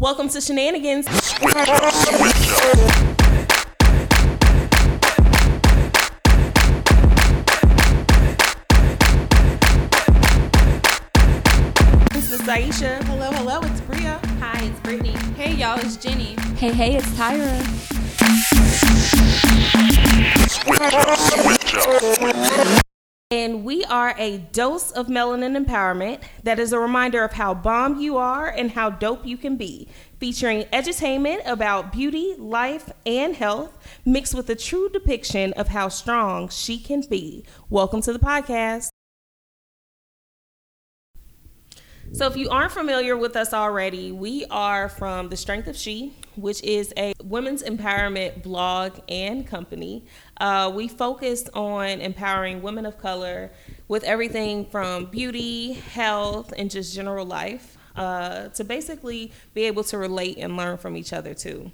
Welcome to Shenanigans. This is Aisha. Hello, hello, it's Bria. Hi, it's Brittany. Hey y'all, it's Jenny. Hey, hey, it's Tyra. And we are a dose of melanin empowerment that is a reminder of how bomb you are and how dope you can be. Featuring edutainment about beauty, life, and health, mixed with a true depiction of how strong she can be. Welcome to the podcast. So, if you aren't familiar with us already, we are from The Strength of She, which is a women's empowerment blog and company. Uh, we focus on empowering women of color with everything from beauty, health, and just general life uh, to basically be able to relate and learn from each other, too.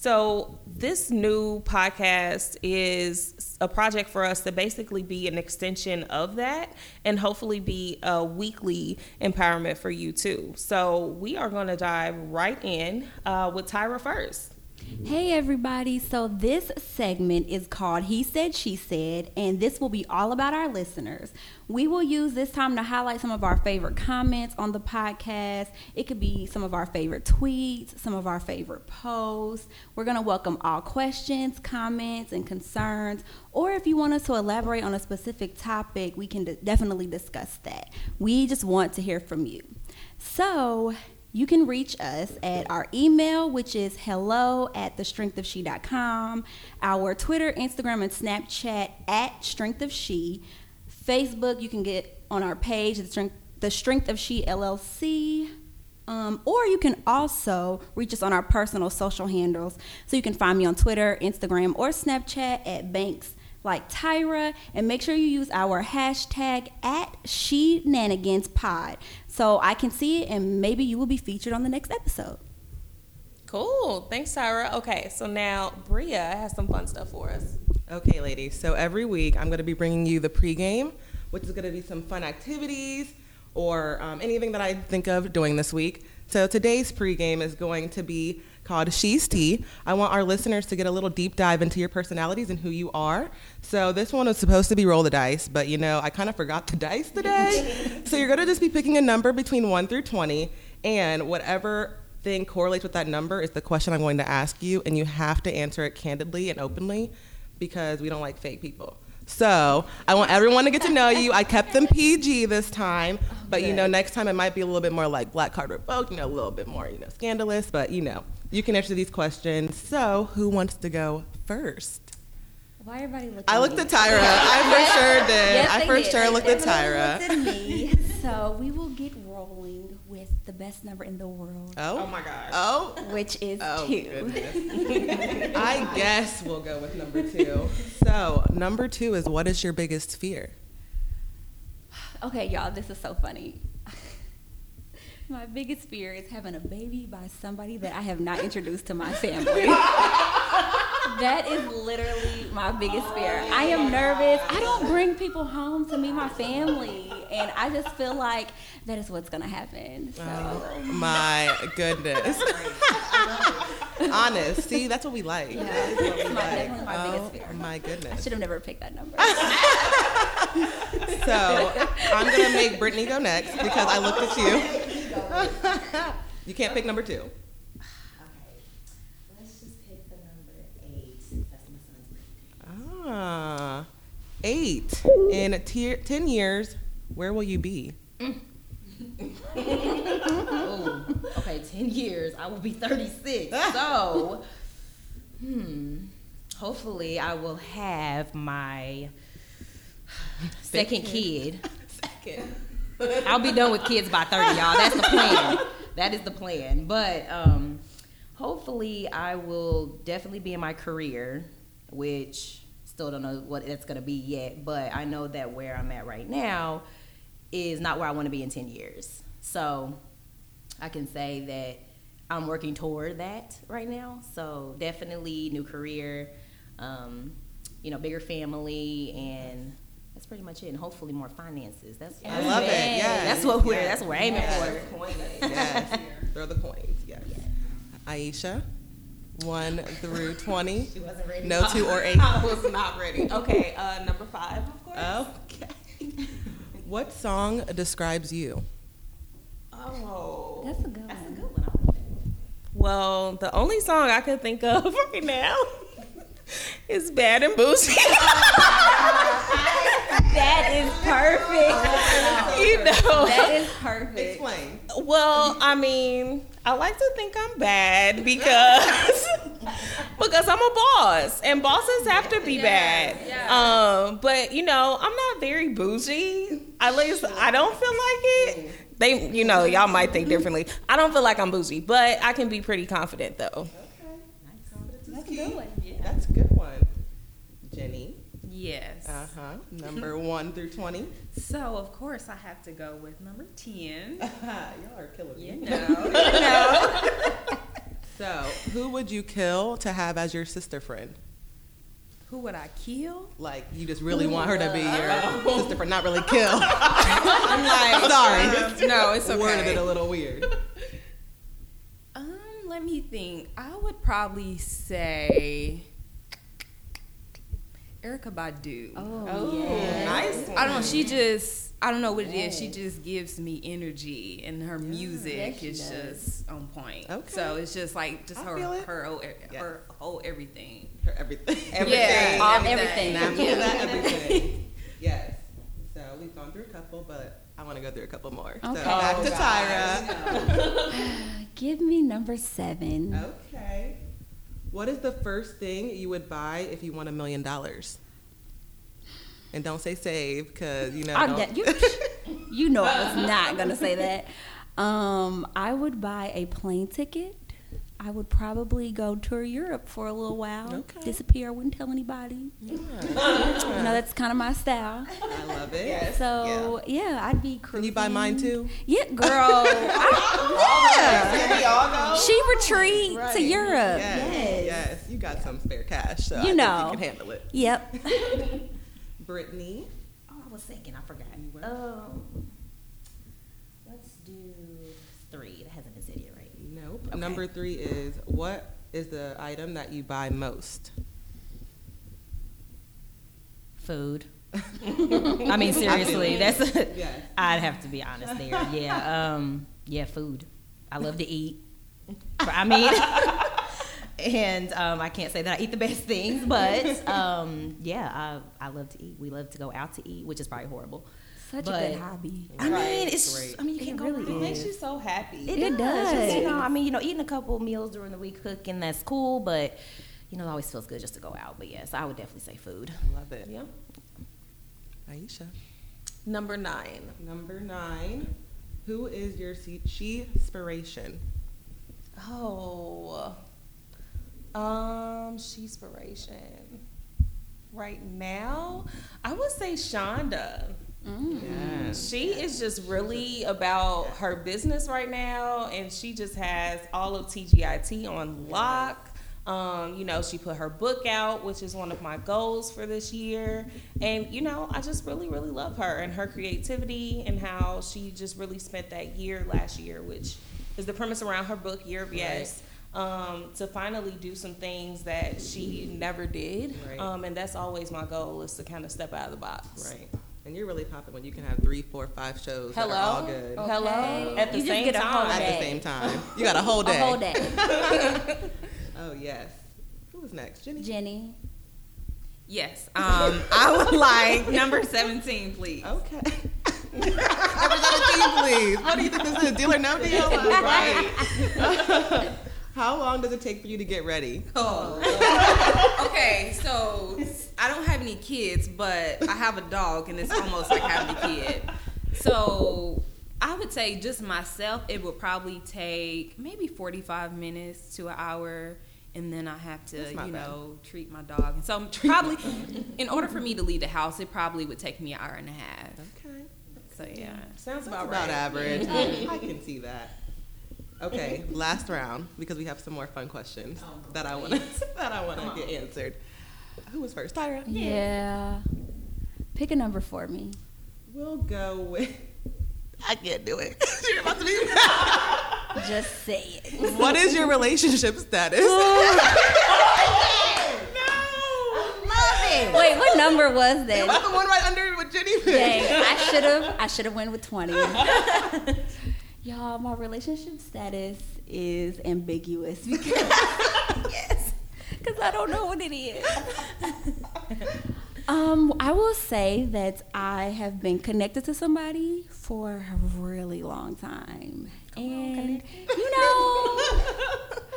So, this new podcast is a project for us to basically be an extension of that and hopefully be a weekly empowerment for you too. So, we are going to dive right in uh, with Tyra first. Hey, everybody. So, this segment is called He Said, She Said, and this will be all about our listeners. We will use this time to highlight some of our favorite comments on the podcast. It could be some of our favorite tweets, some of our favorite posts. We're going to welcome all questions, comments, and concerns. Or if you want us to elaborate on a specific topic, we can d- definitely discuss that. We just want to hear from you. So, you can reach us at our email, which is hello at thestrengthofshe.com, our Twitter, Instagram, and Snapchat at Strength of She. Facebook, you can get on our page, the Strength, the Strength of She LLC. Um, or you can also reach us on our personal social handles. So you can find me on Twitter, Instagram, or Snapchat at Banks like Tyra. And make sure you use our hashtag at Shenanigans Pod so I can see it and maybe you will be featured on the next episode. Cool. Thanks, Tyra. Okay, so now Bria has some fun stuff for us. Okay, ladies. So every week I'm going to be bringing you the pregame, which is going to be some fun activities or um, anything that I think of doing this week. So today's pregame is going to be called She's Tea. I want our listeners to get a little deep dive into your personalities and who you are. So this one was supposed to be roll the dice, but you know, I kind of forgot the dice today. so you're going to just be picking a number between 1 through 20 and whatever thing correlates with that number is the question I'm going to ask you and you have to answer it candidly and openly because we don't like fake people. So I want everyone to get to know you. I kept them PG this time, but you know, next time it might be a little bit more like Black Card Revoked, you know, a little bit more, you know, scandalous. But you know, you can answer these questions. So who wants to go first? Why everybody looking I looked at Tyra. I for sure did. Yes, I they for did. sure They looked at Tyra. looked at me. so we will get rolling with the best number in the world, Oh, oh my gosh. Oh, which is oh, two. I guess we'll go with number two. So number two is what is your biggest fear? Okay, y'all, this is so funny. My biggest fear is having a baby by somebody that I have not introduced to my family. that is literally my biggest fear. Oh, I am nervous. I don't bring people home to meet my family, and I just feel like that is what's gonna happen. So. Oh my goodness. Honest. See, that's what we like. Yeah, it's my, definitely my Oh biggest fear. my goodness. I should have never picked that number. So I'm gonna make Brittany go next because I looked at you. you can't pick number two. Okay, let's just pick the number eight. That's my son's birthday. Ah, eight. In tier, ten years, where will you be? Oh, okay, 10 years. I will be 36. So, hmm, hopefully I will have my second kid. Second. I'll be done with kids by 30, y'all. That's the plan. That is the plan. But um, hopefully I will definitely be in my career, which still don't know what it's going to be yet. But I know that where I'm at right now is not where I want to be in 10 years. So I can say that I'm working toward that right now. So definitely new career, um, you know, bigger family, and that's pretty much it. And hopefully more finances. That's I love it. Yeah. That's what we're that's what we're aiming Yes. for. Yes. Throw the coins. Yes. Aisha, one through 20. She wasn't ready. No two or eight. I was not ready. Okay, uh, number five, of course. Okay. What song describes you? Oh. That's a good That's a good one. I like that. Well, the only song I can think of right now is Bad and Boujee. That is perfect. you know. that is perfect. Explain. Well, I mean, I like to think I'm bad because because I'm a boss and bosses have to be bad. Um, but you know, I'm not very bougie. At least I don't feel like it. They, you know, y'all might think differently. I don't feel like I'm bougie, but I can be pretty confident though. Okay. That's a good one. That's a good one. Jenny. Yes. Uh huh. Number one through 20. So of course I have to go with number ten. Y'all are killing You me. know, you know. So, who would you kill to have as your sister friend? Who would I kill? Like, you just really want her to be your sister friend, not really kill. I'm like, Sorry. no, it's okay. Worded it a little weird. Um, let me think. I would probably say Erykah Badu. Oh, oh nice. I don't know. She just, I don't know what it is. She just gives me energy, and her ah, Yes, music she is does. just on point. Okay. So it's just like just I her, feel it. her, whole, her Yeah. whole everything. Her everything. everything. Yeah, All- everything. Absolutely that everything. yes. So we've gone through a couple, but I want to go through a couple more. So Okay. back Oh, to Tyra. Give me number seven. okay. What is the first thing you would buy if you won a million dollars? And don't say save, because you know. You, you know I was not gonna say that. Um, I would buy a plane ticket. I would probably go tour Europe for a little while. Okay. Disappear. I wouldn't tell anybody. You know that's kind of my style. I love it. So yeah, I'd be. Can you buy mine too? Yeah, girl. I- Can we all go? she retreat to Europe. Yes, Yes. yes. You got some spare cash, so I You think know. you can handle it. Yep. Brittany. Oh, I was thinking. I forgot. Um, let's do three. That hasn't been said yet, right? Nope. Okay. Number three is what is the item that you buy most? Food. I mean, seriously, it. that's. Yes. I'd have to be honest there. Yeah. Um. Yeah. Food. I love to eat. I mean. And um, I can't say that I eat the best things, but um, yeah, I, I love to eat. We love to go out to eat, which is probably horrible. Such a good hobby. I Right. mean, it's Great. I mean, you It can't go really wrong. It makes you so happy. It Just, does. you know, I mean, you know, eating a couple meals during the week, cooking, that's cool, but you know, it always feels good just to go out. But yes, I would definitely say food. Love it. Yeah. Aisha. Number nine. Number nine. Who is your she inspiration? Oh, um, she's inspiration. Right now, I would say Shonda. Yes. She is just really about her business right now, and she just has all of TGIT on lock. Um, you know, she put her book out, which is one of my goals for this year. And, you know, I just really, really love her and her creativity and how she just really spent that year last year, which is the premise around her book, Year of Yes, um, to finally do some things that she never did. Right. Um, and that's always my goal is to kind of step out of the box. Right. And you're really popping when you can have three, four, five shows Hello. that are all good Okay. Hello. At the You same get a whole time. at the same time. You got a whole day. A whole day. Oh yes. Who was next? Jenny. Jenny. Yes. Um, I would like number seventeen, please. Okay. Number 17, please. What do you think this is? Deal or no deal? All right. How long does it take for you to get ready? Oh. okay, so I don't have any kids, but I have a dog, and it's almost like having a kid. So I would say just myself, it would probably take maybe forty-five minutes to an hour. And then I have to, not you bad. know, treat my dog. And so I'm probably, in order for me to leave the house, it probably would take me an hour and a half. Okay. So yeah. Sounds That's about about right. average. I can see that. Okay, last round because we have some more fun questions that I want to that I want to get answered. Who was first? Tyra. Yeah. Pick a number for me. We'll go with. I can't do it. You're about to be. Just say it. What is your relationship status? Oh, no! Wait, what number was Was that? the one right under what Jenny picked? Dang, I should have. I should have went with twenty. Y'all, my relationship status is ambiguous because yes, because I don't know what it is. Um, I will say that I have been connected to somebody for a really long time, and you know.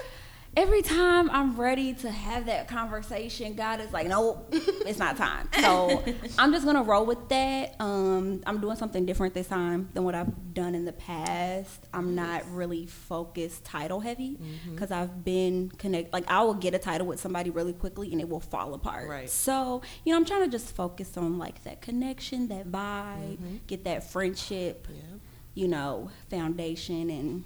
Every time I'm ready to have that conversation, God is like, nope, it's not time. So I'm just gonna roll with that. Um, I'm doing something different this time than what I've done in the past. I'm not really focused title heavy because I've been connect. Like I will get a title with somebody really quickly and it will fall apart. Right. So you know, I'm trying to just focus on like that connection, that vibe, get that friendship, Yeah. you know, foundation, and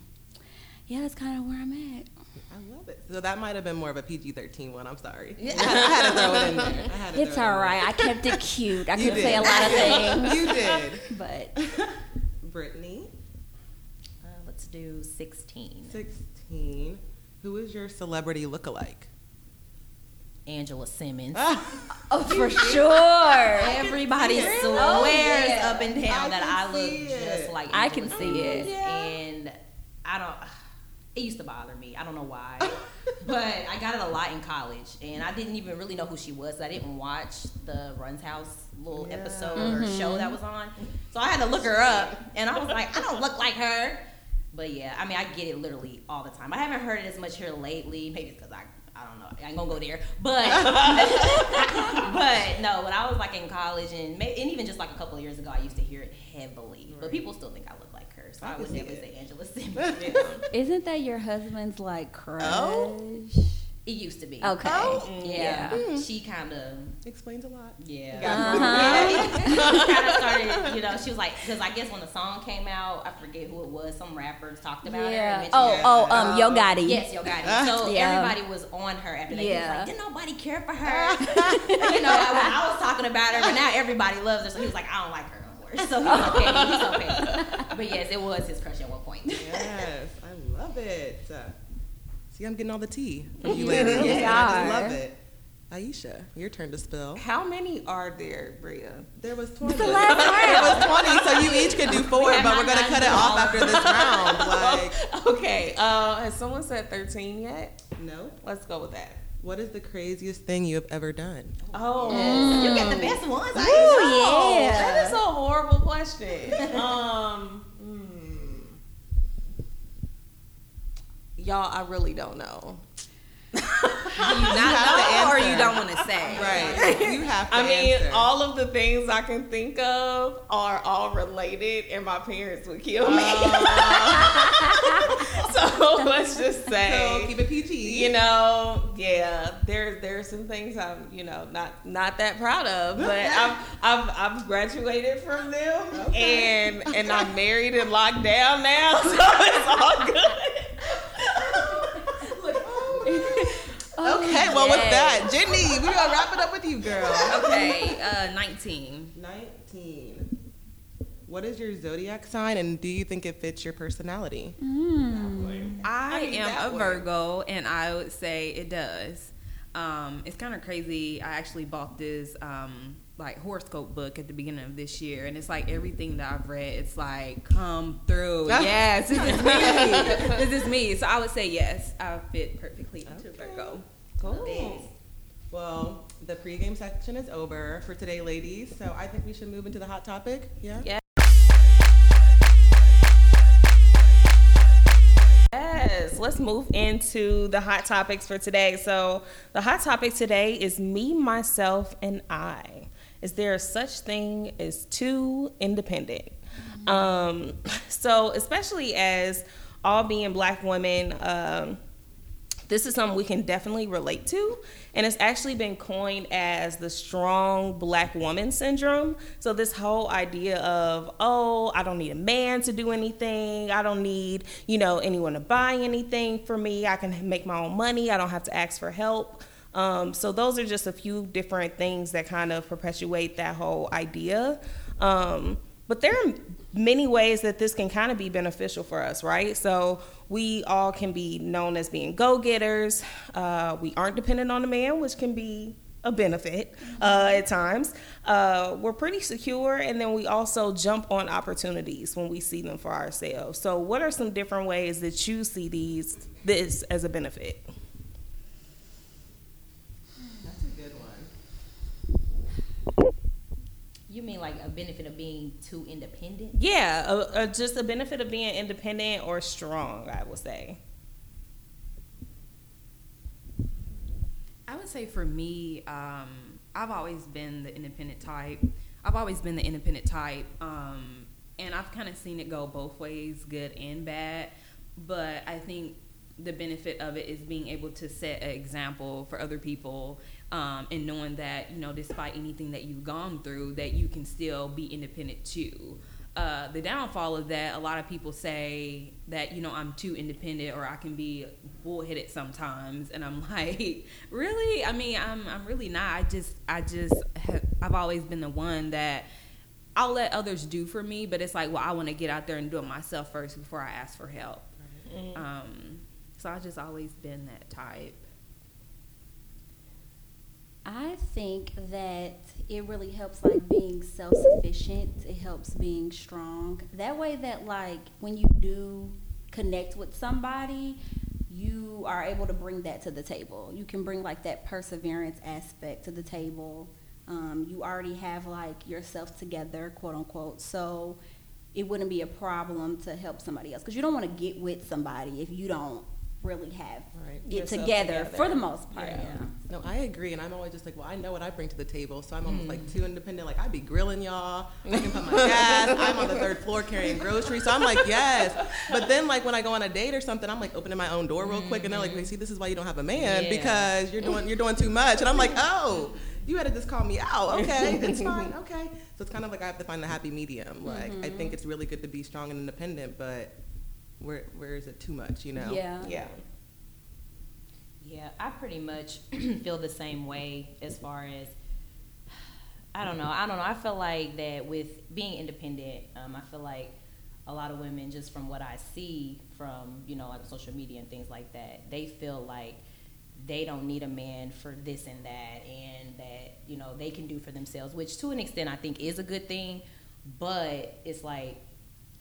yeah, that's kind of where I'm at. I love it. So that might have been more of a PG 13 one. I'm sorry. I, had to throw it in there. I had to It's throw it in all right. I kept it cute. I You could say a lot of things. You did. but Brittany, Uh, let's do 16. 16. Who is your celebrity lookalike? Angela Simmons. oh, for sure. Everybody swears Oh, yeah. up and down I that I look see just it. like I can see it. Simmons. And I don't. It used to bother me. I don't know why, but I got it a lot in college, and I didn't even really know who she was. I didn't watch the Run's House little Yeah. episode or mm-hmm. show that was on, so I had to look her up, and I was like, I don't look like her. But yeah, I mean, I get it literally all the time. I haven't heard it as much here lately. Maybe it's because I, I don't know. I ain't gonna go there. But, but no, when I was like in college and, and even just like a couple of years ago, I used to hear it heavily. But people still think I look like her, so I I, would see definitely it. say Angela Simmons. Isn't that your husband's like crush? Oh. it used to be. Okay. Oh. Yeah, Yeah. she kind of. Explains a lot. Yeah. Uh-huh. kind of started, you know, she was like, because I guess when the song came out, I forget who it was, some rappers talked about her. and Yeah. mentioned Oh, her. oh, um, Yo Gotti. Yes, Yo Gotti. So Yeah. everybody was on her after that. He was Yeah. like, did nobody care for her? you know, I, I was talking about her, but now everybody loves her. So he was like, I don't like her no. So he's okay. He's okay. But yes, it was his crush at one point. Yes, I love it. Uh, See, I'm getting all the tea from you ladies. You I just love it. Aisha, your turn to spill. How many are there, Bria? There was 20. the last There was 20, so you each could do four, have but we're going to cut it off all. after this round. Like, Okay, uh, has someone said 13 yet? no. Let's go with that. What is the craziest thing you have ever done? Oh, You get the best ones. I Ooh, yeah. that is a horrible question. um, hmm. Y'all, I really don't know. Do you not to know or you don't want to say? Right. You have to I mean, answer. all of the things I can think of are all related, and my parents would kill me. Oh. so let's just say, So keep it PG. you know, yeah, there's there's some things I'm, you know, not not that proud of, but I've I've I've graduated from them, and and I'm married and locked down now, so it's all good. Okay, well, with that, Jenny, we're going to wrap it up with you, girl. Okay, uh, 19. 19. What is your zodiac sign, and do you think it fits your personality? I need that am a one. Virgo, and I would say it does. Um, it's kind of crazy. I actually bought this um, like horoscope book at the beginning of this year, and it's like everything that I've read. It's like come through. yes, this is me. this is me. So I would say yes. I fit perfectly into Virgo. Cool. Well, the pregame section is over for today, ladies. So I think we should move into the hot topic. Yeah. Yeah. Yes, let's move into the hot topics for today. So, the hot topic today is me, myself, and I. Is there such thing as too independent? Um, so, especially as all being black women, um, this is something we can definitely relate to. And it's actually been coined as the strong black woman syndrome. So this whole idea of oh i don't need a man to do anything. I don't need you know anyone to buy anything for me. I can make my own money. I don't have to ask for help um, so those are just a few different things that kind of perpetuate that whole idea um, but there are many ways that this can kind of be beneficial for us, right? So we all can be known as being go getters. Uh, we aren't dependent on a man, which can be a benefit uh, at times. Uh, we're pretty secure, and then we also jump on opportunities when we see them for ourselves. So, what are some different ways that you see these this as a benefit? That's a good one. You mean like a benefit of being too independent? Yeah, uh, uh, just a benefit of being independent or strong, I would say. I would say for me, um, I've always been the independent type. I've always been the independent type, um, and I've kind of seen it go both ways, good and bad. But I think the benefit of it is being able to set an example for other people, um, and knowing that you know, despite anything that you've gone through, that you can still be independent too. Uh, the downfall of that, a lot of people say that you know I'm too independent or I can be bullheaded sometimes, and I'm like, really? I mean, I'm I'm really not. I just I just have, I've always been the one that I'll let others do for me, but it's like, well, I want to get out there and do it myself first before I ask for help. Mm-hmm. Um, so I've just always been that type. I think that it really helps like being self-sufficient. It helps being strong. That way that like when you do connect with somebody, you are able to bring that to the table. You can bring like that perseverance aspect to the table. Um, you already have like yourself together, quote unquote. So it wouldn't be a problem to help somebody else because you don't want to get with somebody if you don't really have Right. Yourself together, together. for the most part. Yeah. yeah. No, I agree, and I'm always just like, well, I know what I bring to the table, so I'm almost Mm. like too independent. Like I'd be grilling y'all, I can put my gas. I'm on the third floor carrying groceries, so I'm like, yes. But then like when I go on a date or something, I'm like opening my own door real quick, and they're like, wait, see, this is why you don't have a man Yeah. because you're doing you're doing too much, and I'm like, oh. You had to just call me out. Okay, it's fine. Okay. So it's kind of like I have to find the happy medium. Like I think it's really good to be strong and independent, but where where is it too much? You know? Yeah. Yeah. Yeah, I pretty much feel the same way as far as I don't know. I don't know. I feel like that with being independent, um, I feel like a lot of women, just from what I see from you know like social media and things like that, they feel like they don't need a man for this and that, and that you know they can do for themselves, which to an extent I think is a good thing. But it's like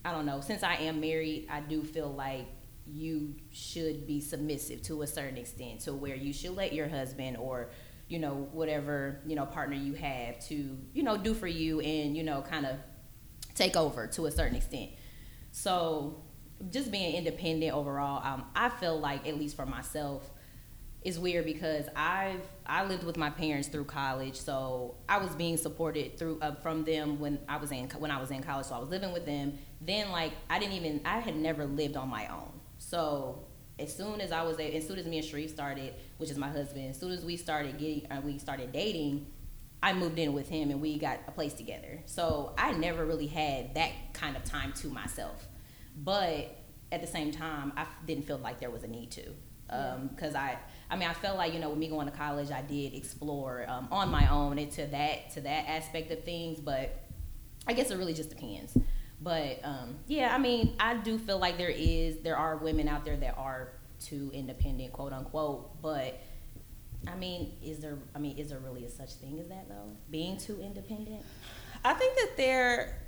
I don't know. Since I am married, I do feel like you should be submissive to a certain extent, to where you should let your husband or you know whatever you know partner you have to you know do for you and you know kind of take over to a certain extent. So just being independent overall, um, I feel like at least for myself is weird because I've I lived with my parents through college, so I was being supported through uh, from them when I was in when I was in college. So I was living with them. Then like I didn't even I had never lived on my own. So as soon as I was a- as soon as me and Sharif started, which is my husband, as soon as we started getting uh, we started dating, I moved in with him and we got a place together. So I never really had that kind of time to myself. But at the same time, I didn't feel like there was a need to. Because I, I mean, I felt like you know, with me going to college, I did explore um, on my own into that to that aspect of things. But I guess it really just depends. But um, yeah, I mean, I do feel like there is there are women out there that are too independent, quote unquote. But I mean, is there? I mean, is there really a such thing as that though? Being too independent? I think that there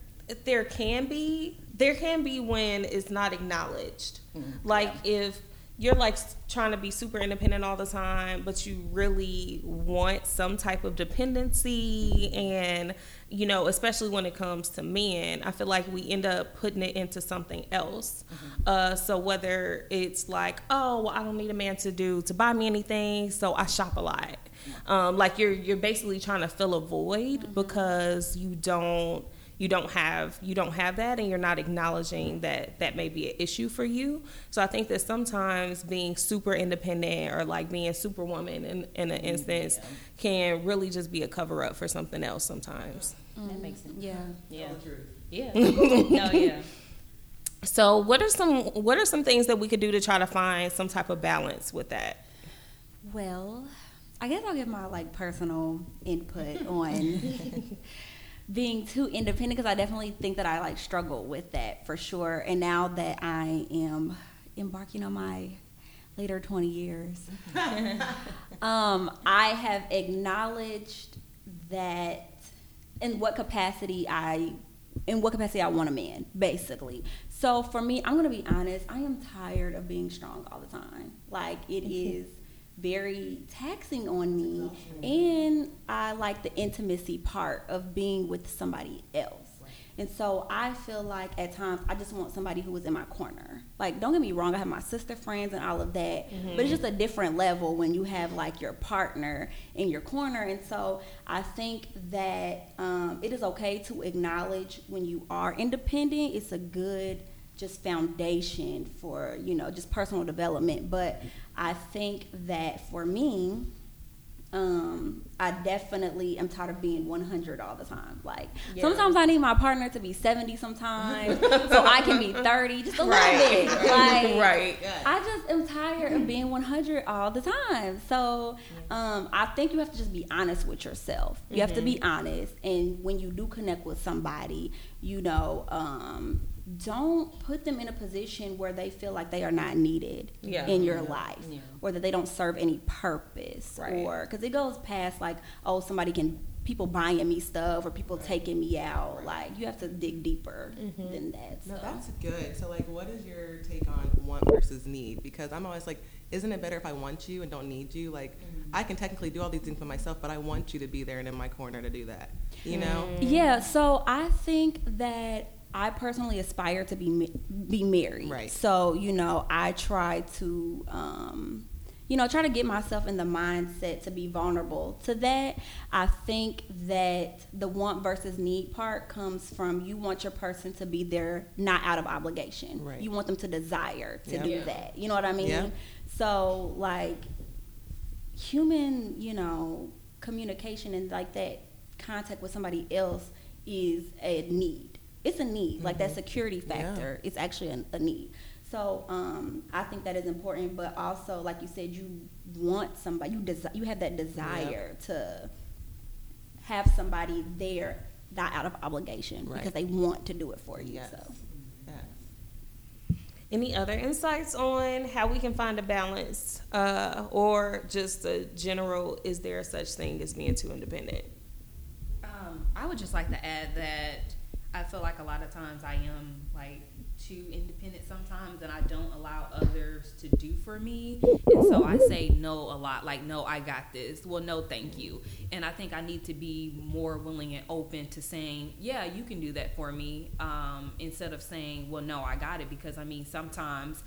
there can be there can be when it's not acknowledged. Like if you're like trying to be super independent all the time, but you really want some type of dependency and you know, especially when it comes to men, I feel like we end up putting it into something else. Uh, so whether it's like, oh, well, I don't need a man to do to buy me anything, so I shop a lot. Um, like you're you're basically trying to fill a void because you don't you don't have you don't have that and you're not acknowledging that that may be an issue for you so i think that sometimes being super independent or like being superwoman in, in an instance can really just be a cover up for something else sometimes That mm. makes sense. Yeah. Yeah. Yeah. no. Yeah. so what are some what are some things that we could do to try to find some type of balance with that Well, I guess I'll give my like personal input on being too independent because I definitely think that I like struggle with that for sure. And now that I am embarking on my later 20 years, um, I have acknowledged that in what capacity I in what capacity I want a man, basically. So for me, I'm gonna be honest, I am tired of being strong all the time. Like it is very taxing on me and I like the intimacy part of being with somebody else. And so I feel like at times I just want somebody who is in my corner. Like, don't get me wrong, I have my sister friends and all of that, mm-hmm. but it's just a different level when you have like your partner in your corner. And so I think that um, it is okay to acknowledge when you are independent. It's a good just foundation for you know just personal development. But I think that for me, um, I definitely am tired of being 100 all the time. Like yeah. sometimes I need my partner to be 70 sometimes, so I can be 30, just a right. little bit. Like right. I just am tired of being 100 all the time. So um, I think you have to just be honest with yourself. You mm-hmm. have to be mm-hmm. honest, and when you do connect with somebody, you know. Um, don't put them in a position where they feel like they are not needed yeah. in your yeah. life yeah. or that they don't serve any purpose right. or because it goes past like oh somebody can people buying me stuff or people right. taking me out right. like you have to dig deeper mm-hmm. than that so. no that's good so like what is your take on want versus need because i'm always like isn't it better if i want you and don't need you like mm-hmm. i can technically do all these things for myself but i want you to be there and in my corner to do that you know yeah so i think that I personally aspire to be be married. Right. So you know, I try to. Um, you know, try to get myself in the mindset to be vulnerable to that. I think that the want versus need part comes from you want your person to be there not out of obligation. Right. You want them to desire to yep. do that. You know what I mean? Yep. So like human, you know, communication and like that contact with somebody else is a need it's a need. Mm-hmm. Like that mm-hmm. security factor, yeah. it's actually a, a need. So um, I think that is important, but also, like you said, you want somebody. You desi- You have that desire yeah. to have somebody there, not out of obligation, right. because they want to do it for you. Yes. So. Yes. Any other insights on how we can find a balance, uh, or just a general? Is there such thing as being too independent? Um, I would just like to add that I feel like a lot of times I am like too independent sometimes and I don't allow others to do for me. And so I say no a lot, like, no, I got this. Well, no, thank you. And I think I need to be more willing and open to saying, yeah, you can do that for me, um, instead of saying, well, no, I got it. Because I mean, sometimes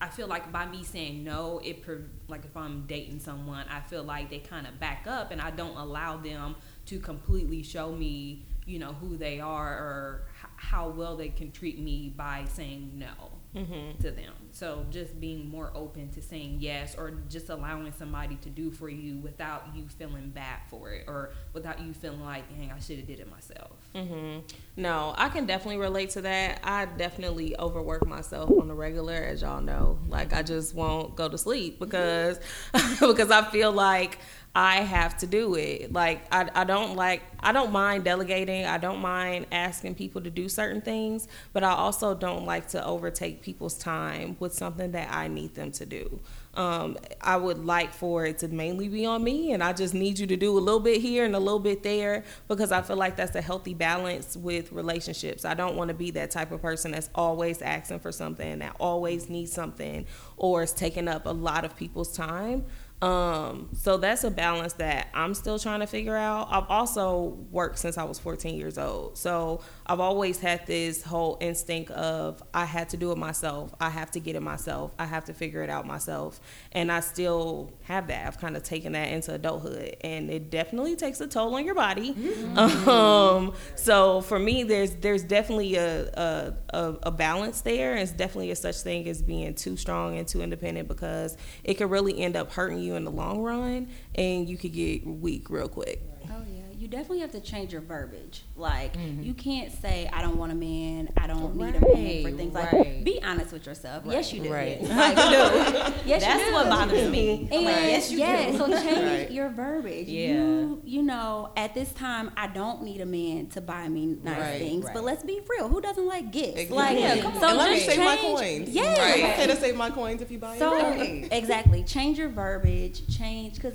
I feel like by me saying no, it like if I'm dating someone, I feel like they kind of back up and I don't allow them to completely show me you know who they are or h- how well they can treat me by saying no mm-hmm. to them so just being more open to saying yes or just allowing somebody to do for you without you feeling bad for it or without you feeling like dang i should have did it myself mm-hmm. no i can definitely relate to that i definitely overwork myself on the regular as y'all know like i just won't go to sleep because because i feel like I have to do it. Like I, I don't like I don't mind delegating. I don't mind asking people to do certain things, but I also don't like to overtake people's time with something that I need them to do. Um, I would like for it to mainly be on me, and I just need you to do a little bit here and a little bit there because I feel like that's a healthy balance with relationships. I don't want to be that type of person that's always asking for something, that always needs something, or is taking up a lot of people's time. Um, so that's a balance that I'm still trying to figure out. I've also worked since I was 14 years old. So I've always had this whole instinct of I had to do it myself. I have to get it myself. I have to figure it out myself. And I still have that. I've kind of taken that into adulthood and it definitely takes a toll on your body. Mm-hmm. Um, so for me, there's, there's definitely a, a, a, a balance there. It's definitely a such thing as being too strong and too independent because it could really end up hurting you in the long run and you could get weak real quick. Oh yeah, you definitely have to change your verbiage. Like Mm-hmm. you can't say I don't want a man, I don't need a man for things right. like. Be honest with yourself. Yes, you do. Right. Like, no. Yes, That's you do. what bothers me. And like, yes, you yeah, do. so change Right. your verbiage. Yeah. You, you know, at this time, I don't need a man to buy me nice Right, things. right. But let's be real. Who doesn't like gifts? Exactly. Like, Yeah, come so and let me just save my coins. Yeah. Right. I to save my coins if you buy So it. Right. exactly, change your verbiage, change because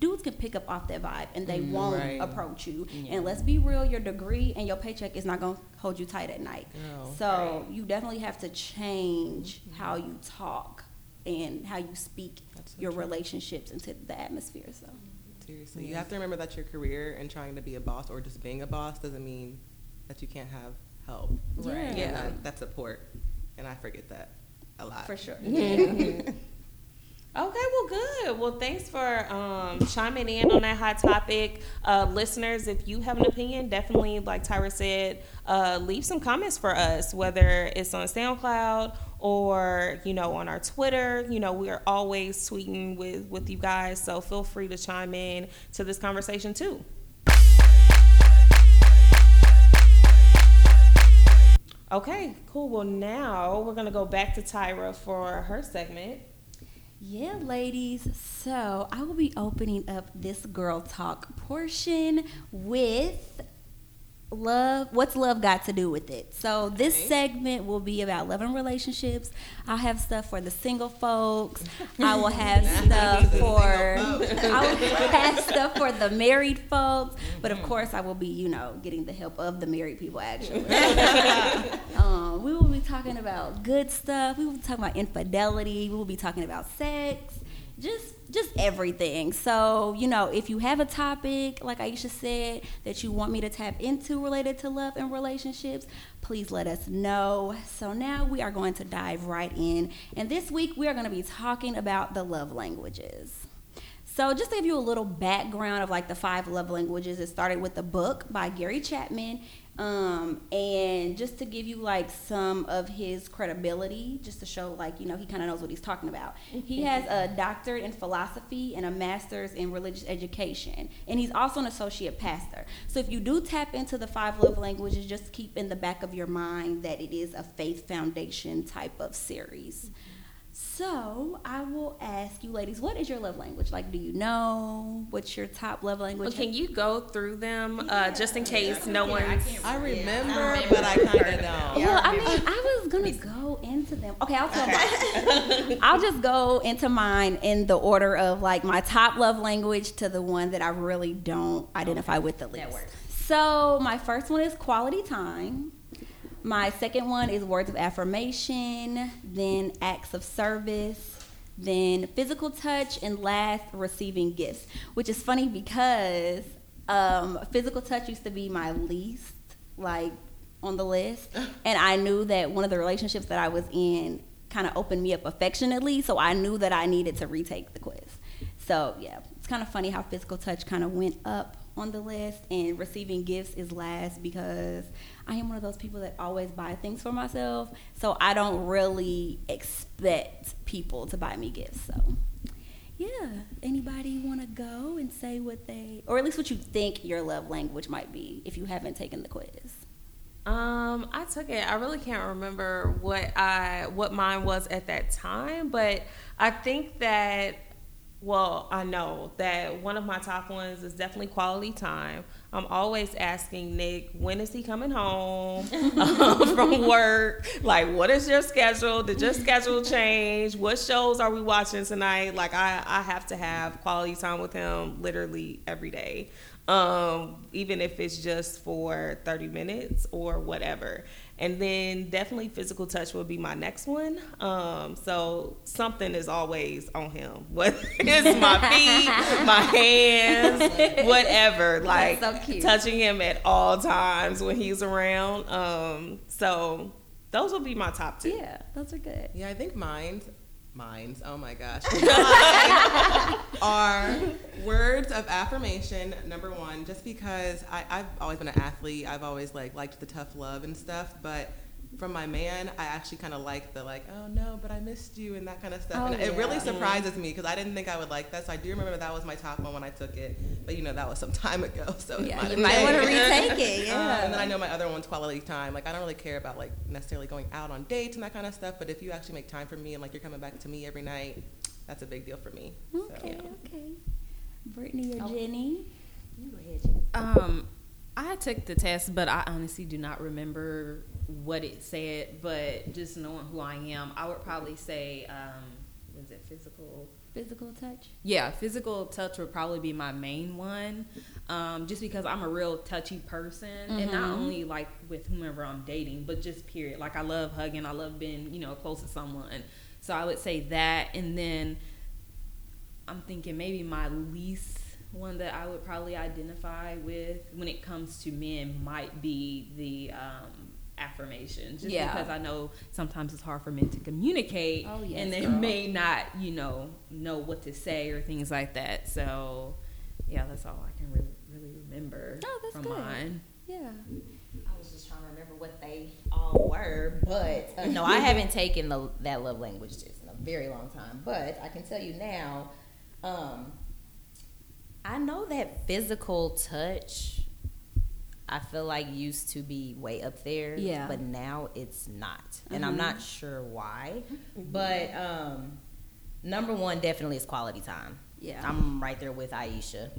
dudes can pick up off that vibe and they mm, won't right. approach you. Yeah. And let's be real, your degree and your paycheck is not gonna hold you tight at night. No. So you definitely have to change mm-hmm. how you talk and how you speak That's so your true. relationships into the atmosphere. So Seriously, you have to remember that your career and trying to be a boss or just being a boss doesn't mean that you can't have help. Right. And Yeah. that, that support. And I forget that a lot. for sure. Mm-hmm. Okay, well, good. Well, thanks for um, chiming in on that hot topic. Uh, listeners, if you have an opinion, definitely, like Tyra said, uh, leave some comments for us, whether it's on SoundCloud or, you know, on our Twitter. You know, we are always tweeting with, with you guys, so feel free to chime in to this conversation too. Okay, cool. Well, now we're to go back to Tyra for her segment. Yeah, ladies. So I will be opening up this girl talk portion with love. What's love got to do with it? So this Okay. segment will be about love and relationships. I'll have stuff for the single folks. I will have stuff for I will have stuff for the married folks. But of course, I will be, you know, getting the help of the married people actually. um, we will be talking about good stuff. We will be talking about infidelity. We will be talking about sex. Just, just everything. So, you know, if you have a topic, like Aisha said, that you want me to tap into related to love and relationships, please let us know. So now we are going to dive right in. And this week we are going to be talking about the love languages. So, just to give you a little background of like the five love languages, it started with a book by Gary Chapman. Um, and just to give you like some of his credibility, just to show like, you know, he kind of knows what he's talking about. He has a doctorate in philosophy and a master's in religious education. And he's also an associate pastor. So, if you do tap into the five love languages, just keep in the back of your mind that it is a faith foundation type of series. So I will ask you, ladies, what is your love language? Like, do you know what's your top love language? Well, can you go through them uh, just in case no one's. I remember, but I kind of don't. well, I mean, I was gonna go into them. Okay, I'll tell mine. I'll just go into mine in the order of like my top love language to the one that I really don't identify with the least. So my first one is quality time. My second one is words of affirmation, then acts of service, then physical touch, and last, receiving gifts. Which is funny because um, physical touch used to be my least, like, on the list. And I knew that one of the relationships that I was in kind of opened me up affectionately, so I knew that I needed to retake the quiz. So, yeah, it's kind of funny how physical touch kind of went up on the list and receiving gifts is last because I am one of those people that always buy things for myself. So I don't really expect people to buy me gifts. So yeah, anybody want to go and say what they or at least what you think your love language might be if you haven't taken the quiz. Um, I took it. I really can't remember what I what mine was at that time, but I think that well, I know that one of my top ones is definitely quality time. I'm always asking Nick, when is he coming home um, from work? Like, what is your schedule? Did your schedule change? What shows are we watching tonight? Like, I, I have to have quality time with him literally every day um, even if it's just for 30 minutes or whatever. And then definitely physical touch will be my next one. Um, so something is always on him, whether it's my feet, my hands, whatever. Like so touching him at all times when he's around. Um, so those will be my top two. Yeah, those are good. Yeah, I think mine's mine's. Oh my gosh, are words of affirmation. Number one, just because I, I've always been an athlete, I've always like liked the tough love and stuff. But from my man, I actually kind of like the like, oh no, but I missed you and that kind of stuff. Oh, and it really yeah. surprises me because I didn't think I would like that. So I do remember that was my top one when I took it, but you know that was some time ago, so it Yeah, might you have might want to changed. retake it. Um, and then I know my other one's quality time. Like I don't really care about like necessarily going out on dates and that kind of stuff. But if you actually make time for me and like you're coming back to me every night, that's a big deal for me. So, okay, yeah. okay. Brittany or Oh. Jenny? You go ahead, Jen. Um, I took the test, but I honestly do not remember what it said. But just knowing who I am, I would probably say, um, was it physical? Physical touch? Yeah, physical touch would probably be my main one, um, just because I'm a real touchy person, and not only like with whomever I'm dating, but just period. Like I love hugging, I love being you know close to someone. So I would say that, and then I'm thinking maybe my least one that I would probably identify with when it comes to men might be the um, affirmation. Just Yeah. because I know sometimes it's hard for men to communicate, Oh, yes, and they girl. may not, you know, know what to say or things like that. So, yeah, that's all I can really, really remember Oh, that's from good. mine. Yeah. I was just trying to remember what they all were, but uh, no, I haven't taken the, that love language test in a very long time. But I can tell you now, um, I know that physical touch. I feel like used to be way up there, Yeah. but now it's not, and I'm not sure why. But um, number one definitely is quality time. Yeah. I'm right there with Aisha.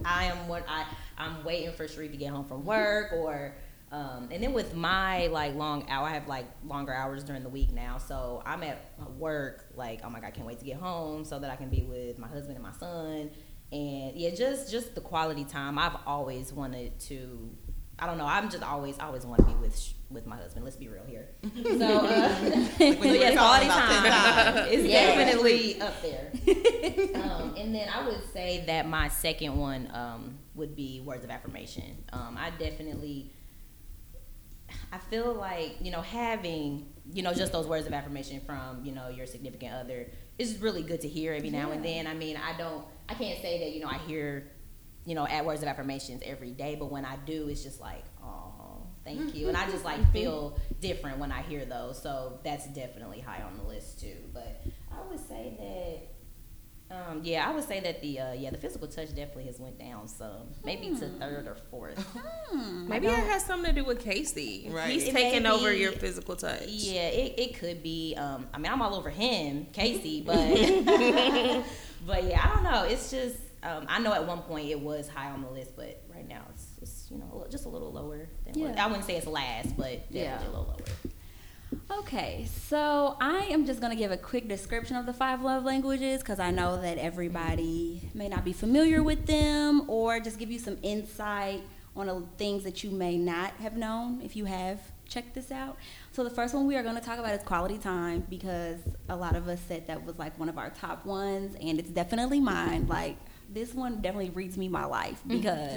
I am what I I'm waiting for Sheree to get home from work or um, and then with my like long hour, I have like longer hours during the week now. So I'm at work like, oh my god, I can't wait to get home so that I can be with my husband and my son. And yeah, just just the quality time. I've always wanted to. I don't know. I'm just always always want to be with sh- with my husband. Let's be real here. So, uh, Like so you quality time is Yeah. definitely up there. um, and then I would say that my second one um, would be words of affirmation. Um, I definitely, I feel like you know having you know just those words of affirmation from you know your significant other is really good to hear every now and then. I mean, I don't, I can't say that you know I hear you know at words of affirmations every day, but when I do, it's just like oh thank you, and I just like feel different when I hear those. So that's definitely high on the list too. But I would say that. Um, yeah, I would say that the uh, yeah the physical touch definitely has went down some, maybe to third or fourth. Maybe it has something to do with Casey. Right. He's It taking may over your physical touch. Yeah, it, it could be. Um, I mean, I'm all over him, Casey, but but yeah, I don't know. It's just um, I know at one point it was high on the list, but right now it's, it's you know just a little lower. Than what, I wouldn't say it's last, but definitely Yeah. a little lower. Okay, so I am just going to give a quick description of the five love languages because I know that everybody may not be familiar with them or just give you some insight on the things that you may not have known if you have checked this out. So, the first one we are going to talk about is quality time because a lot of us said that was like one of our top ones, and it's definitely mine. Like, this one definitely reads me my life because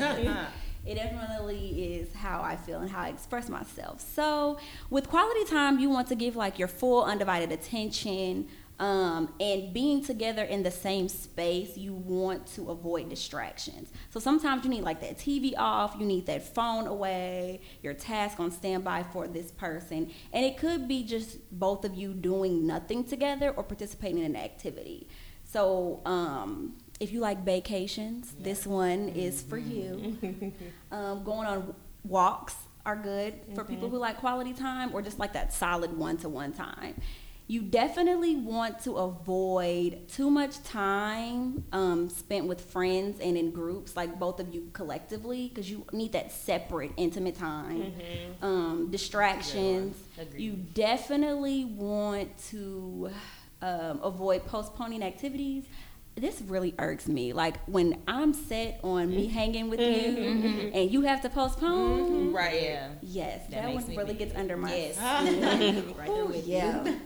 it definitely is how I feel and how I express myself. So, with quality time, you want to give like your full undivided attention. Um, and being together in the same space, you want to avoid distractions. So sometimes you need like that TV off, you need that phone away, your task on standby for this person. And it could be just both of you doing nothing together or participating in an activity. So um, if you like vacations, this one is for you. um, going on walks are good for people who like quality time or just like that solid one to one time. You definitely want to avoid too much time um, spent with friends and in groups, like both of you collectively, because you need that separate, intimate time. Um, distractions. You definitely want to um, avoid postponing activities. This really irks me. Like when I'm set on me mm-hmm. hanging with you mm-hmm. Mm-hmm. and you have to postpone. Right. Yeah. Yes, That that, one really mad. gets under my Yes. skin. right there with yeah. you.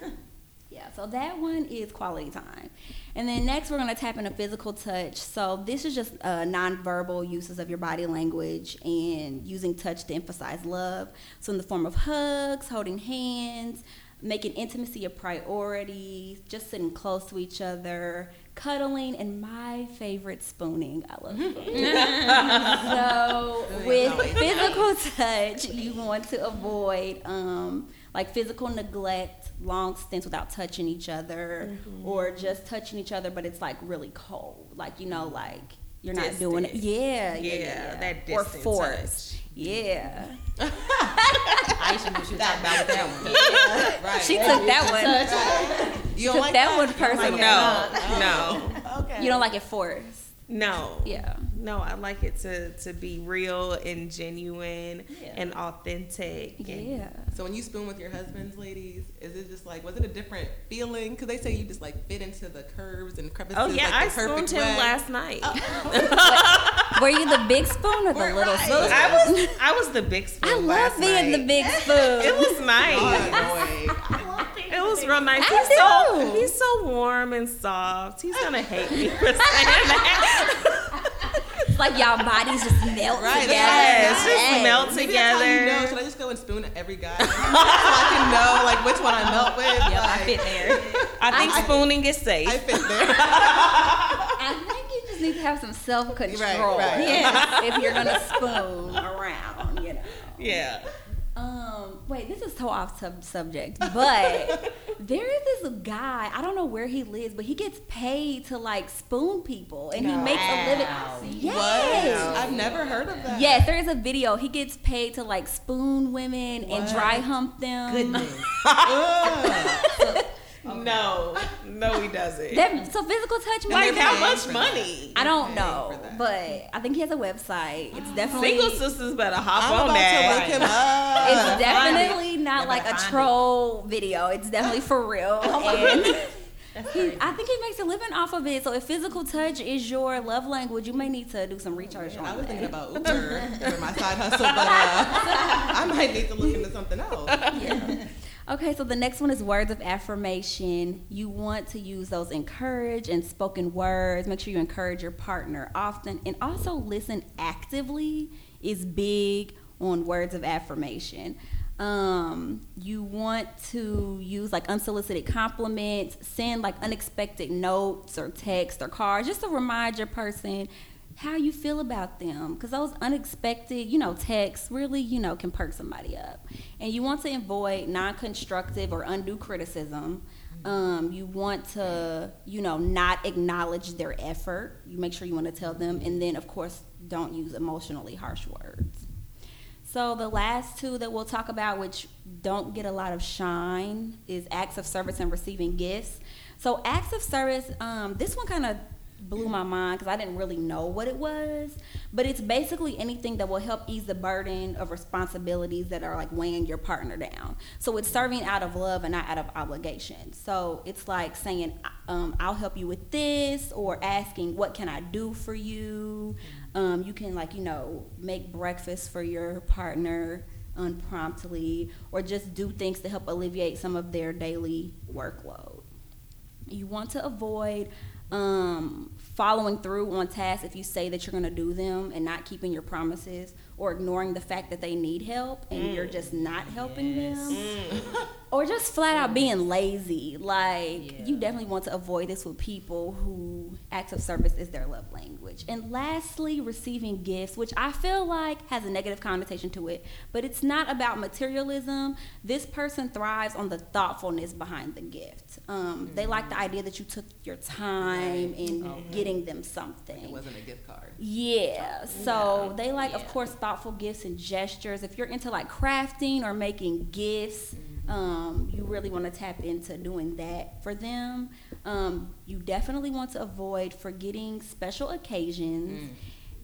Yeah, so that one is quality time. And then next, we're going to tap into physical touch. So, this is just uh, nonverbal uses of your body language and using touch to emphasize love. So, in the form of hugs, holding hands, making intimacy a priority, just sitting close to each other, cuddling, and my favorite, spooning. I love spooning. so, with physical touch, you want to avoid um, like physical neglect, long stints without touching each other, Mm-hmm. or just touching each other, but it's like really cold. Like you know, like you're not doing it. Yeah, yeah, Yeah, yeah. that or distant force. touch. Yeah, Aisha knew she was talking about that one. Right. she took that one. you don't like that that, one personally. No, oh. no, Okay. You don't like it forced. no. Yeah. No, I like it to to be real and genuine Yeah. and authentic. and- Yeah. So when you spoon with your husbands, ladies, is it just like was it a different feeling? Because they say you just like fit into the curves and crevices. Oh yeah, like, I the perfect spooned him way. last night. Oh. Were you the big spoon or the little right. spoon? I was I was the big spoon. I love last being the big spoon. It was nice. Oh, boy. It was real nice. I He's do. so he's so warm and soft. He's gonna hate me for saying that. It's like y'all bodies just melt Right, together. yes, just Yes. melt Maybe that's how you together. know. Should I just go and spoon every guy so I can know like which one I melt with? Yep, I fit there. I think I- spooning is safe. I fit there. I think you just need to have some self control. Right, right. Yes, if you're gonna spoon around, you know. yeah. Um, wait, this is so off sub- subject, but there is this guy. I don't know where he lives, but he gets paid to like spoon people, and he makes a living. Yes. What? I've never heard of that. Yes, there is a video. He gets paid to like spoon women and dry hump them. Goodness. Ugh. No, no, he doesn't. That, so physical touch. like means- how paying much money? I don't know, but I think he has a website. It's definitely Single sisters better hop I'm on about that. to look him up. it's definitely not You like a find it. troll video. It's definitely for real. and he. I think he makes a living off of it. So if physical touch is your love language, you may need to do some research on it. I was that. thinking about Uber for my side hustle, but uh, I might need to look into something else. Okay, so the next one is words of affirmation. You want to use those encourage and spoken words. Make sure you encourage your partner often and also listen actively is big on words of affirmation. Um, you want to use like unsolicited compliments, send like unexpected notes or text or cards just to remind your person how you feel about them. Because those unexpected you know texts really you know can perk somebody up. And you want to avoid non-constructive or undue criticism. Um, you want to you know not acknowledge their effort. You make sure you want to tell them. And then of course don't use emotionally harsh words. So the last two that we'll talk about, which don't get a lot of shine, is acts of service and receiving gifts. So acts of service, um, this one kind of blew my mind because I didn't really know what it was. But it's basically anything that will help ease the burden of responsibilities that are like weighing your partner down. So it's serving out of love and not out of obligation. So it's like saying, um, I'll help you with this, or asking, What can I do for you? Um, you can, like, you know, make breakfast for your partner unpromptly, or just do things to help alleviate some of their daily workload. You want to avoid um, following through on tasks if you say that you're going to do them and not keeping your promises or ignoring the fact that they need help and you're just not helping them or just flat out being lazy. Like Yeah. you definitely want to avoid this with people who acts of service is their love language. And lastly receiving gifts which i feel like has a negative connotation to it but it's not about materialism. This person thrives on the thoughtfulness behind the gift. Um, they like the mm-hmm. idea that you took your time in mm-hmm. getting them something. It wasn't a gift card. yeah. So Yeah. they like, of course, thoughtful gifts and gestures. If you're into like crafting or making gifts, mm-hmm. Um, you really want to tap into doing that for them. Um, you definitely want to avoid forgetting special occasions.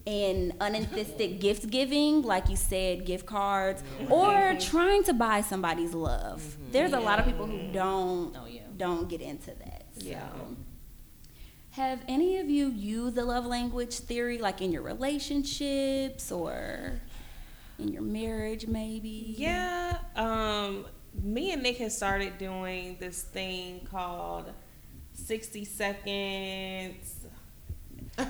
And uninvested gift giving, like you said, gift cards, or trying to buy somebody's love. There's a lot of people who don't Oh, yeah. don't get into that. Yeah. Have any of you used the love language theory, like in your relationships or in your marriage, maybe? Yeah. Um, me and Nick has started doing this thing called 60 seconds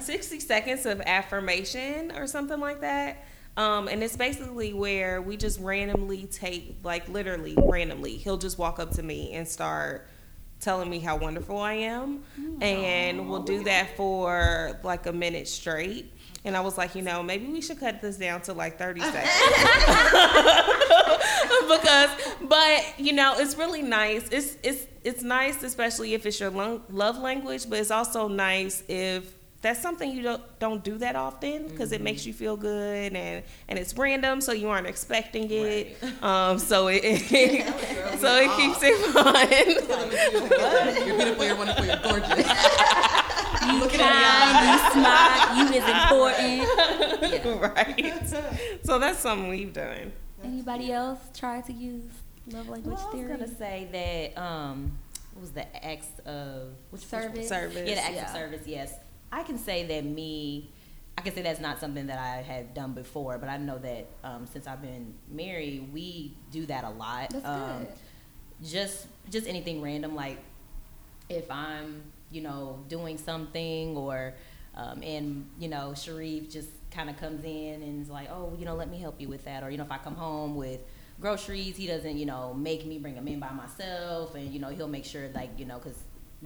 60 seconds of affirmation or something like that. Um, and it's basically where we just randomly take, like literally randomly, he'll just walk up to me and start telling me how wonderful I am. And we'll do that for like a minute straight. And I was like, you know, maybe we should cut this down to like 30 seconds. because, but you know, it's really nice. It's it's it's nice, especially if it's your lo- love language. But it's also nice if that's something you don't don't do that often because mm-hmm. it makes you feel good and and it's random, so you aren't expecting it. Right. Um, so it, it so it keeps it fun. you're beautiful. You're wonderful. You're gorgeous. You kind, you smart, you is important. Yeah. Right. So that's something we've done. Anybody else try to use love language well, theory? I was gonna say that um, what was the acts of which service? Service. Yeah, the acts yeah. of service. Yes, I can say that me. I can say that's not something that I had done before, but I know that um, since I've been married, we do that a lot. That's um, good. Just just anything random, like if I'm you know doing something or um, and you know Sharif just kind of comes in and is like, oh, you know, let me help you with that. Or, you know, if I come home with groceries, he doesn't, you know, make me bring them in by myself. And, you know, he'll make sure, like, you know, because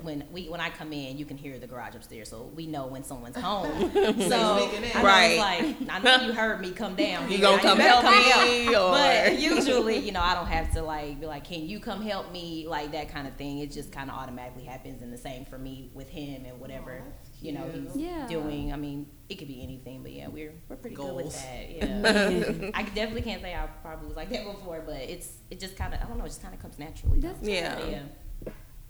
when we when I come in, you can hear the garage upstairs, so we know when someone's home. so I right, like I know you heard me come down. You gonna come help me? Or... But usually, you know, I don't have to like be like, can you come help me? Like that kind of thing. It just kind of automatically happens, and the same for me with him and whatever you know he's yeah. doing. I mean, it could be anything, but yeah, we're we're pretty Goals. good with that. Yeah, I definitely can't say I probably was like that before, but it's it just kind of I don't know, it just kind of comes naturally. That's yeah. yeah.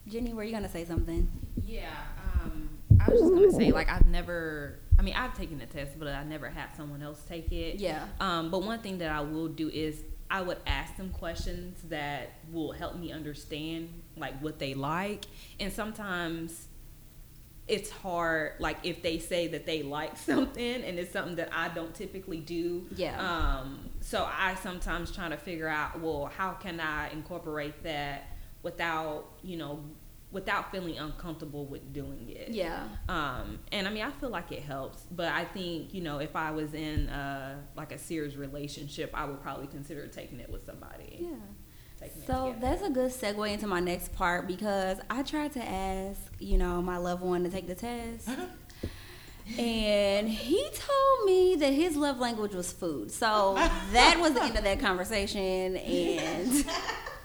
Jenny, were you gonna say something? Yeah, um, I was just gonna say like I've never. I mean, I've taken the test, but I never had someone else take it. Yeah. Um, but one thing that I will do is I would ask them questions that will help me understand like what they like, and sometimes it's hard like if they say that they like something and it's something that I don't typically do. Yeah. Um so I sometimes try to figure out well how can I incorporate that without, you know, without feeling uncomfortable with doing it. Yeah. Um, and I mean, I feel like it helps, but I think you know, if I was in uh, like a serious relationship, I would probably consider taking it with somebody. Yeah. So that's a good segue into my next part because I tried to ask, you know, my loved one to take the test. and he told me that his love language was food. So that was the end of that conversation. And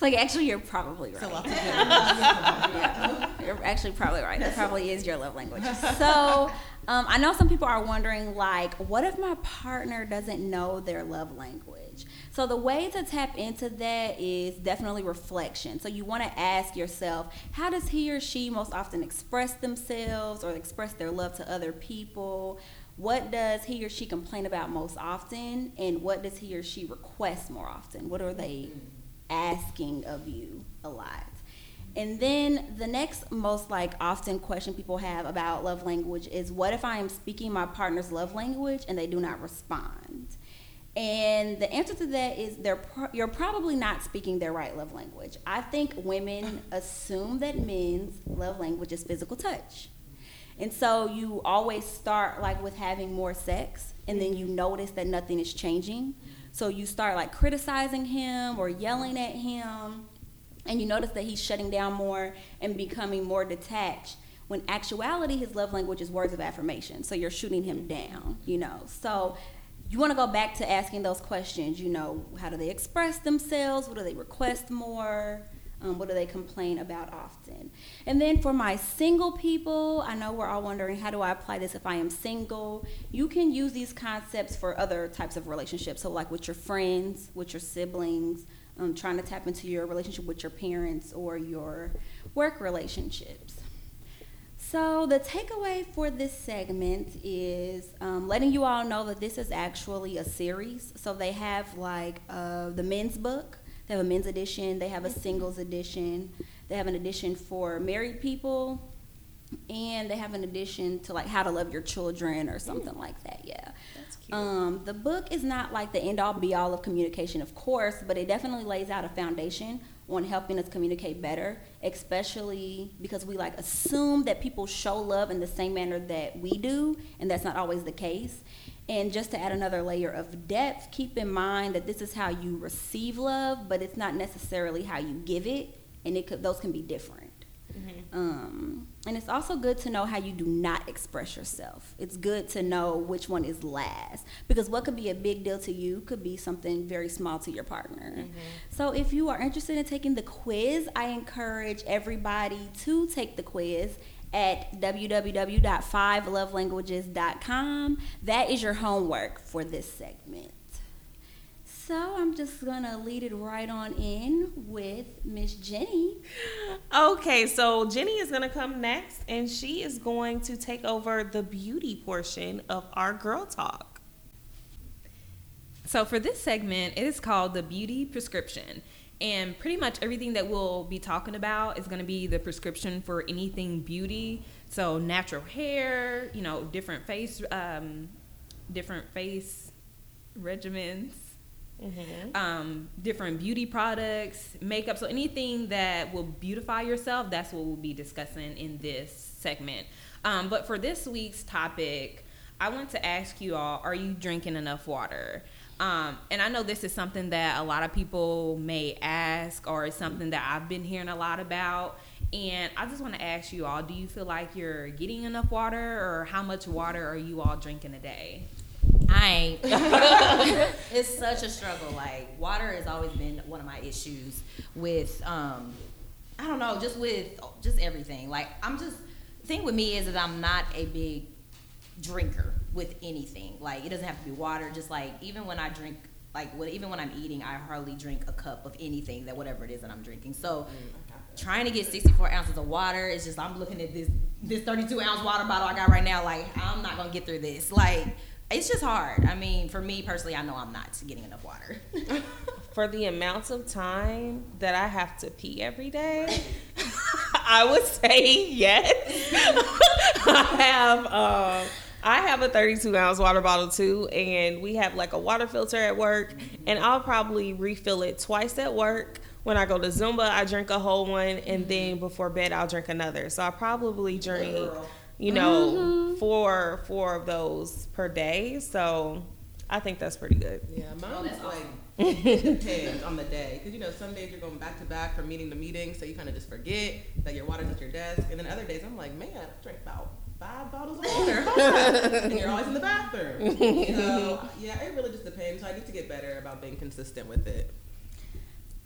like, actually, you're probably right. yeah, you're actually probably right. That probably is your love language. So um, I know some people are wondering, like, what if my partner doesn't know their love language? So the way to tap into that is definitely reflection. So you want to ask yourself, how does he or she most often express themselves or express their love to other people? What does he or she complain about most often? And what does he or she request more often? What are they asking of you a lot? And then the next most like often question people have about love language is what if I am speaking my partner's love language and they do not respond? And the answer to that is they're pro- you're probably not speaking their right love language. I think women assume that men's love language is physical touch. And so you always start like with having more sex and then you mm-hmm. notice that nothing is changing. So you start like criticizing him or yelling at him and you notice that he's shutting down more and becoming more detached when actuality his love language is words of affirmation so you're shooting him down you know so you want to go back to asking those questions. You know, how do they express themselves? What do they request more? Um, what do they complain about often? And then for my single people, I know we're all wondering how do I apply this if I am single? You can use these concepts for other types of relationships. So, like with your friends, with your siblings, um, trying to tap into your relationship with your parents or your work relationships. So, the takeaway for this segment is um, letting you all know that this is actually a series. So, they have like uh, the men's book, they have a men's edition, they have a singles edition, they have an edition for married people, and they have an edition to like how to love your children or something like that. Yeah. That's cute. Um, the book is not like the end all be all of communication, of course, but it definitely lays out a foundation on helping us communicate better, especially because we like assume that people show love in the same manner that we do, and that's not always the case. And just to add another layer of depth, keep in mind that this is how you receive love, but it's not necessarily how you give it, and it could, those can be different. Mm-hmm. Um, And it's also good to know how you do not express yourself. It's good to know which one is last because what could be a big deal to you could be something very small to your partner. Mm-hmm. So if you are interested in taking the quiz, I encourage everybody to take the quiz at www.fivelovelanguages.com. That is your homework for this segment. So I'm just gonna lead it right on in with Miss Jenny. Okay, so Jenny is gonna come next, and she is going to take over the beauty portion of our girl talk. So for this segment, it is called the beauty prescription. And pretty much everything that we'll be talking about is going to be the prescription for anything beauty. So natural hair, you know, different face, um, different face regimens, Mm-hmm. Um, different beauty products, makeup. So anything that will beautify yourself, that's what we'll be discussing in this segment. Um, but for this week's topic, I want to ask you all: Are you drinking enough water? Um, and I know this is something that a lot of people may ask, or it's something that I've been hearing a lot about. And I just want to ask you all: Do you feel like you're getting enough water, or how much water are you all drinking a day? I ain't. it's such a struggle. Like water has always been one of my issues with um I don't know, just with just everything. Like I'm just thing with me is that I'm not a big drinker with anything. Like it doesn't have to be water, just like even when I drink like what even when I'm eating, I hardly drink a cup of anything that whatever it is that I'm drinking. So mm, trying to get 64 ounces of water is just I'm looking at this this 32 ounce water bottle I got right now like I'm not gonna get through this like it's just hard. I mean, for me personally, I know I'm not getting enough water. for the amounts of time that I have to pee every day, I would say yes. I have um, I have a 32 ounce water bottle too, and we have like a water filter at work, and I'll probably refill it twice at work. When I go to Zumba, I drink a whole one, and then before bed, I'll drink another. So I probably drink you know, mm-hmm. four four of those per day. So I think that's pretty good. Yeah, mine's oh, like it depends on the day because you know some days you're going back to back from meeting to meeting, so you kind of just forget that your water's at your desk, and then other days I'm like, man, I drank about five bottles of water, and you're always in the bathroom. So yeah, it really just depends. So I need to get better about being consistent with it.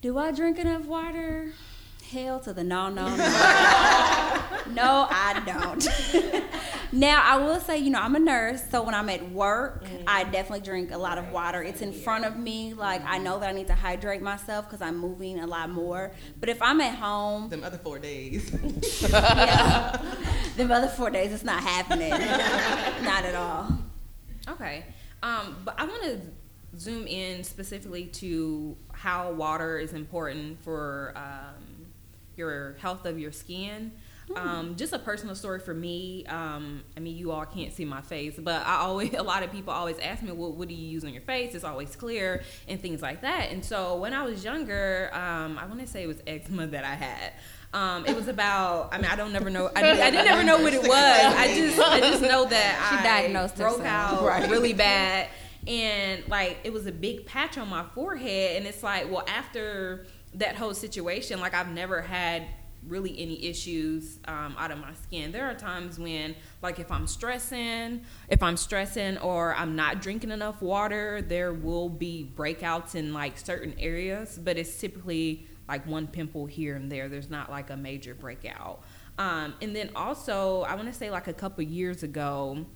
Do I drink enough water? Hell to the no, no, no. no, I don't. now, I will say, you know, I'm a nurse, so when I'm at work, mm. I definitely drink a lot of water. It's in front of me. Like, I know that I need to hydrate myself because I'm moving a lot more. But if I'm at home. Them other four days. yeah. Them other four days, it's not happening. not at all. Okay. Um, but I want to zoom in specifically to how water is important for. Um, your health of your skin. Mm. Um, just a personal story for me. Um, I mean, you all can't see my face, but I always a lot of people always ask me, "Well, what do you use on your face?" It's always clear and things like that. And so when I was younger, um, I want to say it was eczema that I had. Um, it was about. I mean, I don't never know. I, I didn't never know what it was. I just, I just know that she I diagnosed broke herself. out right. really bad, and like it was a big patch on my forehead. And it's like, well, after that whole situation, like I've never had really any issues um, out of my skin. There are times when, like, if I'm stressing, if I'm stressing or I'm not drinking enough water, there will be breakouts in like certain areas, but it's typically like one pimple here and there. There's not like a major breakout. Um, and then also, I want to say like a couple years ago,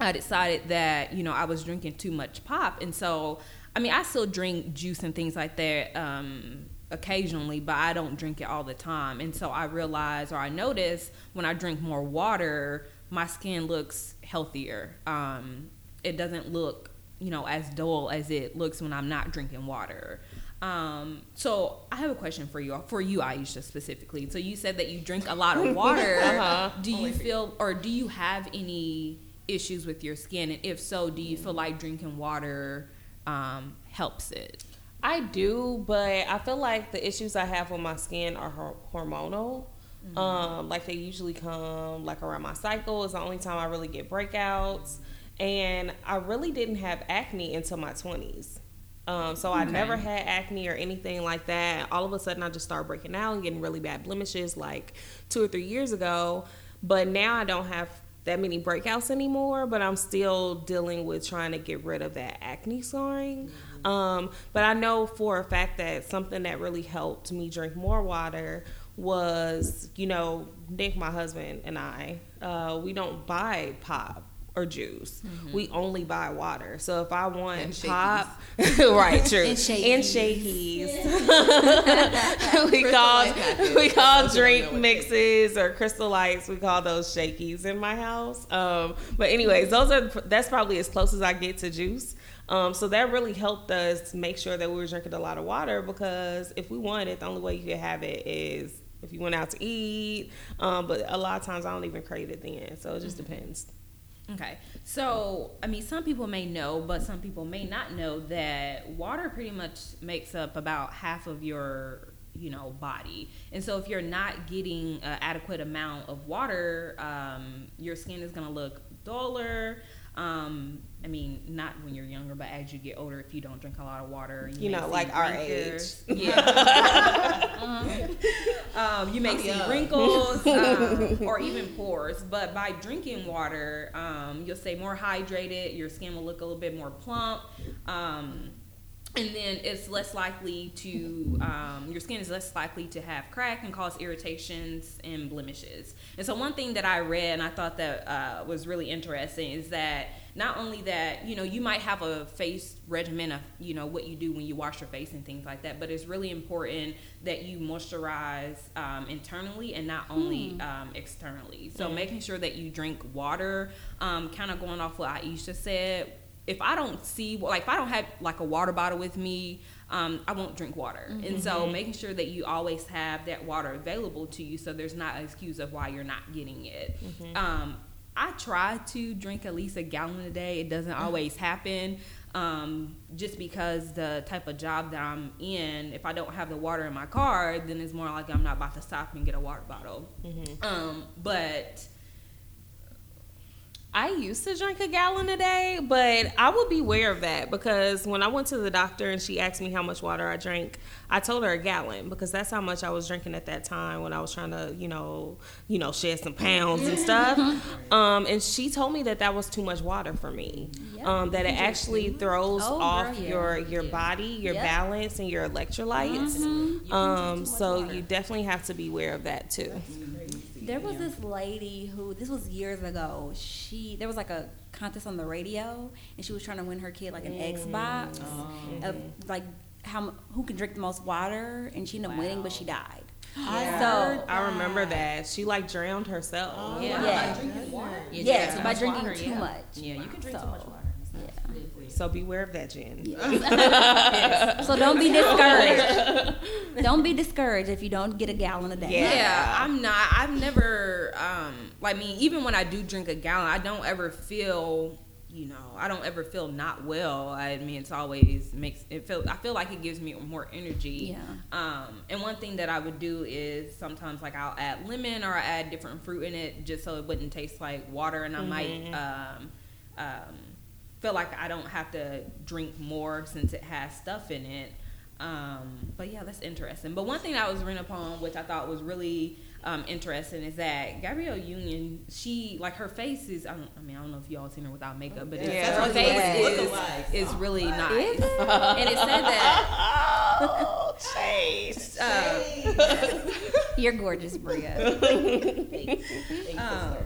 I decided that you know I was drinking too much pop, and so I mean I still drink juice and things like that. Um, occasionally, but I don't drink it all the time. And so I realize or I notice when I drink more water, my skin looks healthier. Um, it doesn't look, you know, as dull as it looks when I'm not drinking water. Um, so I have a question for you, for you, Aisha, specifically. So you said that you drink a lot of water. uh-huh. Do you feel, or do you have any issues with your skin? And if so, do you feel like drinking water um, helps it? I do, but I feel like the issues I have with my skin are hormonal. Mm-hmm. Um, like they usually come like around my cycle. It's the only time I really get breakouts, and I really didn't have acne until my twenties. Um, so okay. I never had acne or anything like that. All of a sudden, I just started breaking out and getting really bad blemishes like two or three years ago. but now I don't have that many breakouts anymore, but I'm still dealing with trying to get rid of that acne scarring. Um, but I know for a fact that something that really helped me drink more water was, you know, Nick, my husband, and I, uh, we don't buy pop or juice. Mm-hmm. We only buy water. So if I want pop, right, true, and shakies, and we call we call drink mixes or crystal lights. We call those shakies in my house. Um, but anyways, those are that's probably as close as I get to juice. Um, so that really helped us make sure that we were drinking a lot of water because if we wanted, the only way you could have it is if you went out to eat. Um, but a lot of times I don't even crave it then, so it just mm-hmm. depends. Okay. So, I mean, some people may know, but some people may not know that water pretty much makes up about half of your you know body and so if you're not getting an adequate amount of water um, your skin is going to look duller um, I mean, not when you're younger, but as you get older, if you don't drink a lot of water, you, you know, like our age, yeah, um, you may see wrinkles um, or even pores. But by drinking water, um, you'll stay more hydrated. Your skin will look a little bit more plump. Um, and then it's less likely to um, your skin is less likely to have crack and cause irritations and blemishes and so one thing that i read and i thought that uh, was really interesting is that not only that you know you might have a face regimen of you know what you do when you wash your face and things like that but it's really important that you moisturize um, internally and not only hmm. um, externally so mm making sure that you drink water um, kind of going off what aisha said if I don't see like if I don't have like a water bottle with me, um, I won't drink water. Mm-hmm. And so making sure that you always have that water available to you, so there's not an excuse of why you're not getting it. Mm-hmm. Um, I try to drink at least a gallon a day. It doesn't mm-hmm. always happen. Um, just because the type of job that I'm in, if I don't have the water in my car, then it's more like I'm not about to stop and get a water bottle. Mm-hmm. Um, but I used to drink a gallon a day, but I would be aware of that because when I went to the doctor and she asked me how much water I drank, I told her a gallon because that's how much I was drinking at that time when I was trying to, you know, you know, shed some pounds and stuff. Um, and she told me that that was too much water for me. Um, that it actually throws oh, off girl, your your yeah. body, your yep. balance, and your electrolytes. Mm-hmm. Um, so water. you definitely have to be aware of that too. There was this lady who this was years ago. She there was like a contest on the radio, and she was trying to win her kid like an mm. Xbox oh. of like how who can drink the most water, and she ended up wow. winning, but she died. Yeah. So I remember that she like drowned herself. Oh, yeah, yeah. By drinking water. Yeah, yeah, so by drinking water, too yeah. much. Yeah, you can drink so, too much water. So beware of that, Jen. yes. So don't be discouraged. don't be discouraged if you don't get a gallon a day. Yeah, yeah I'm not. I've never, um, like me, even when I do drink a gallon, I don't ever feel you know, I don't ever feel not well. I mean, it's always makes it feel. I feel like it gives me more energy. Yeah. Um, and one thing that I would do is sometimes like I'll add lemon or I add different fruit in it just so it wouldn't taste like water, and I mm-hmm. might um, um, feel like I don't have to drink more since it has stuff in it. Um, but yeah, that's interesting. But one thing I was reading upon, which I thought was really um, interesting, is that Gabrielle Union, she like her face is. I, I mean, I don't know if y'all seen her without makeup, but yeah. her face is, is really nice. and it said that. oh, Chase. Uh, You're gorgeous, Bria. um,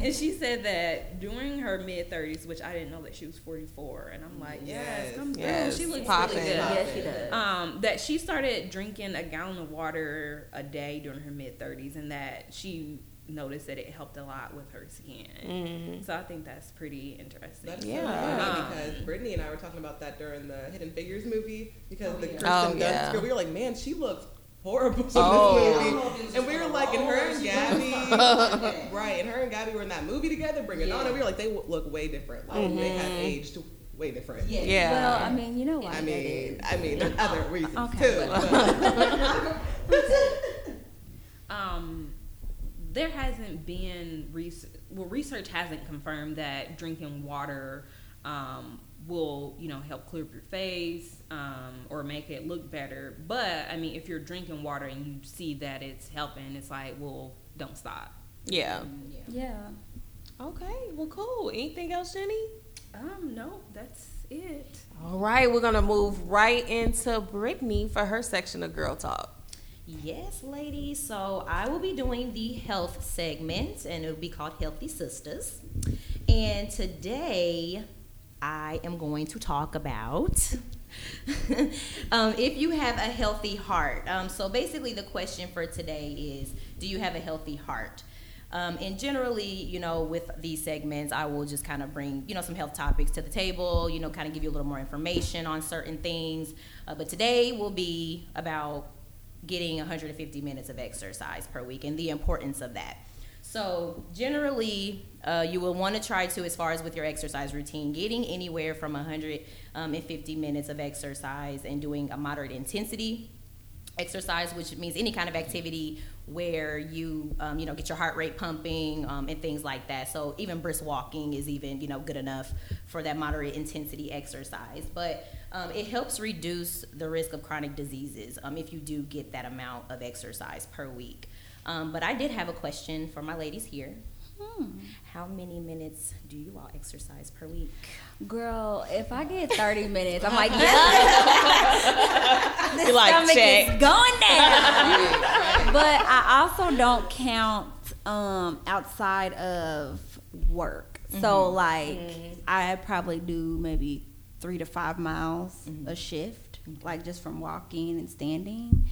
and she said that during her mid thirties, which I didn't know that she was forty four, and I'm like, yes, yes come yes. She looks Poppin'. really good. Yes, she does. Um, that she started drinking a gallon of water a day during her mid thirties, and that she noticed that it helped a lot with her skin. Mm-hmm. So I think that's pretty interesting. That's yeah, so um, because Brittany and I were talking about that during the Hidden Figures movie because oh, the Kirsten oh, Dunst yeah. girl, we were like, man, she looks horrible in oh. this movie. And we were like, and her and Gabby, right, and her and Gabby were in that movie together, Bring It On, and we were like, they look way different. Like, mm-hmm. they have aged way different. Yeah. yeah. Well, I mean, you know why. I mean, I mean, there's other reasons okay. too. um, there hasn't been research. Well, research hasn't confirmed that drinking water um, will you know help clear up your face um, or make it look better but i mean if you're drinking water and you see that it's helping it's like well don't stop Yeah. Yeah. Okay. Well, cool. Anything else, Jenny? Um, no, that's it. All right. We're gonna move right into Brittany for her section of girl talk. Yes, ladies. So I will be doing the health segment, and it will be called Healthy Sisters. And today, I am going to talk about um, if you have a healthy heart. Um, so basically, the question for today is, do you have a healthy heart? Um, and generally, you know, with these segments, I will just kind of bring, you know, some health topics to the table, you know, kind of give you a little more information on certain things. Uh, but today will be about getting 150 minutes of exercise per week and the importance of that. So, generally, uh, you will want to try to, as far as with your exercise routine, getting anywhere from 150 minutes of exercise and doing a moderate intensity exercise, which means any kind of activity where you, um, you know, get your heart rate pumping um, and things like that. So even brisk walking is even, you know, good enough for that moderate intensity exercise. But um, it helps reduce the risk of chronic diseases um, if you do get that amount of exercise per week. Um, but I did have a question for my ladies here. Hmm. How many minutes do you all exercise per week? Girl, if I get 30 minutes, I'm like, yeah. this like, stomach check. is going down. but I also don't count um, outside of work. So, like, I probably do maybe three to five miles a shift, like just from walking and standing.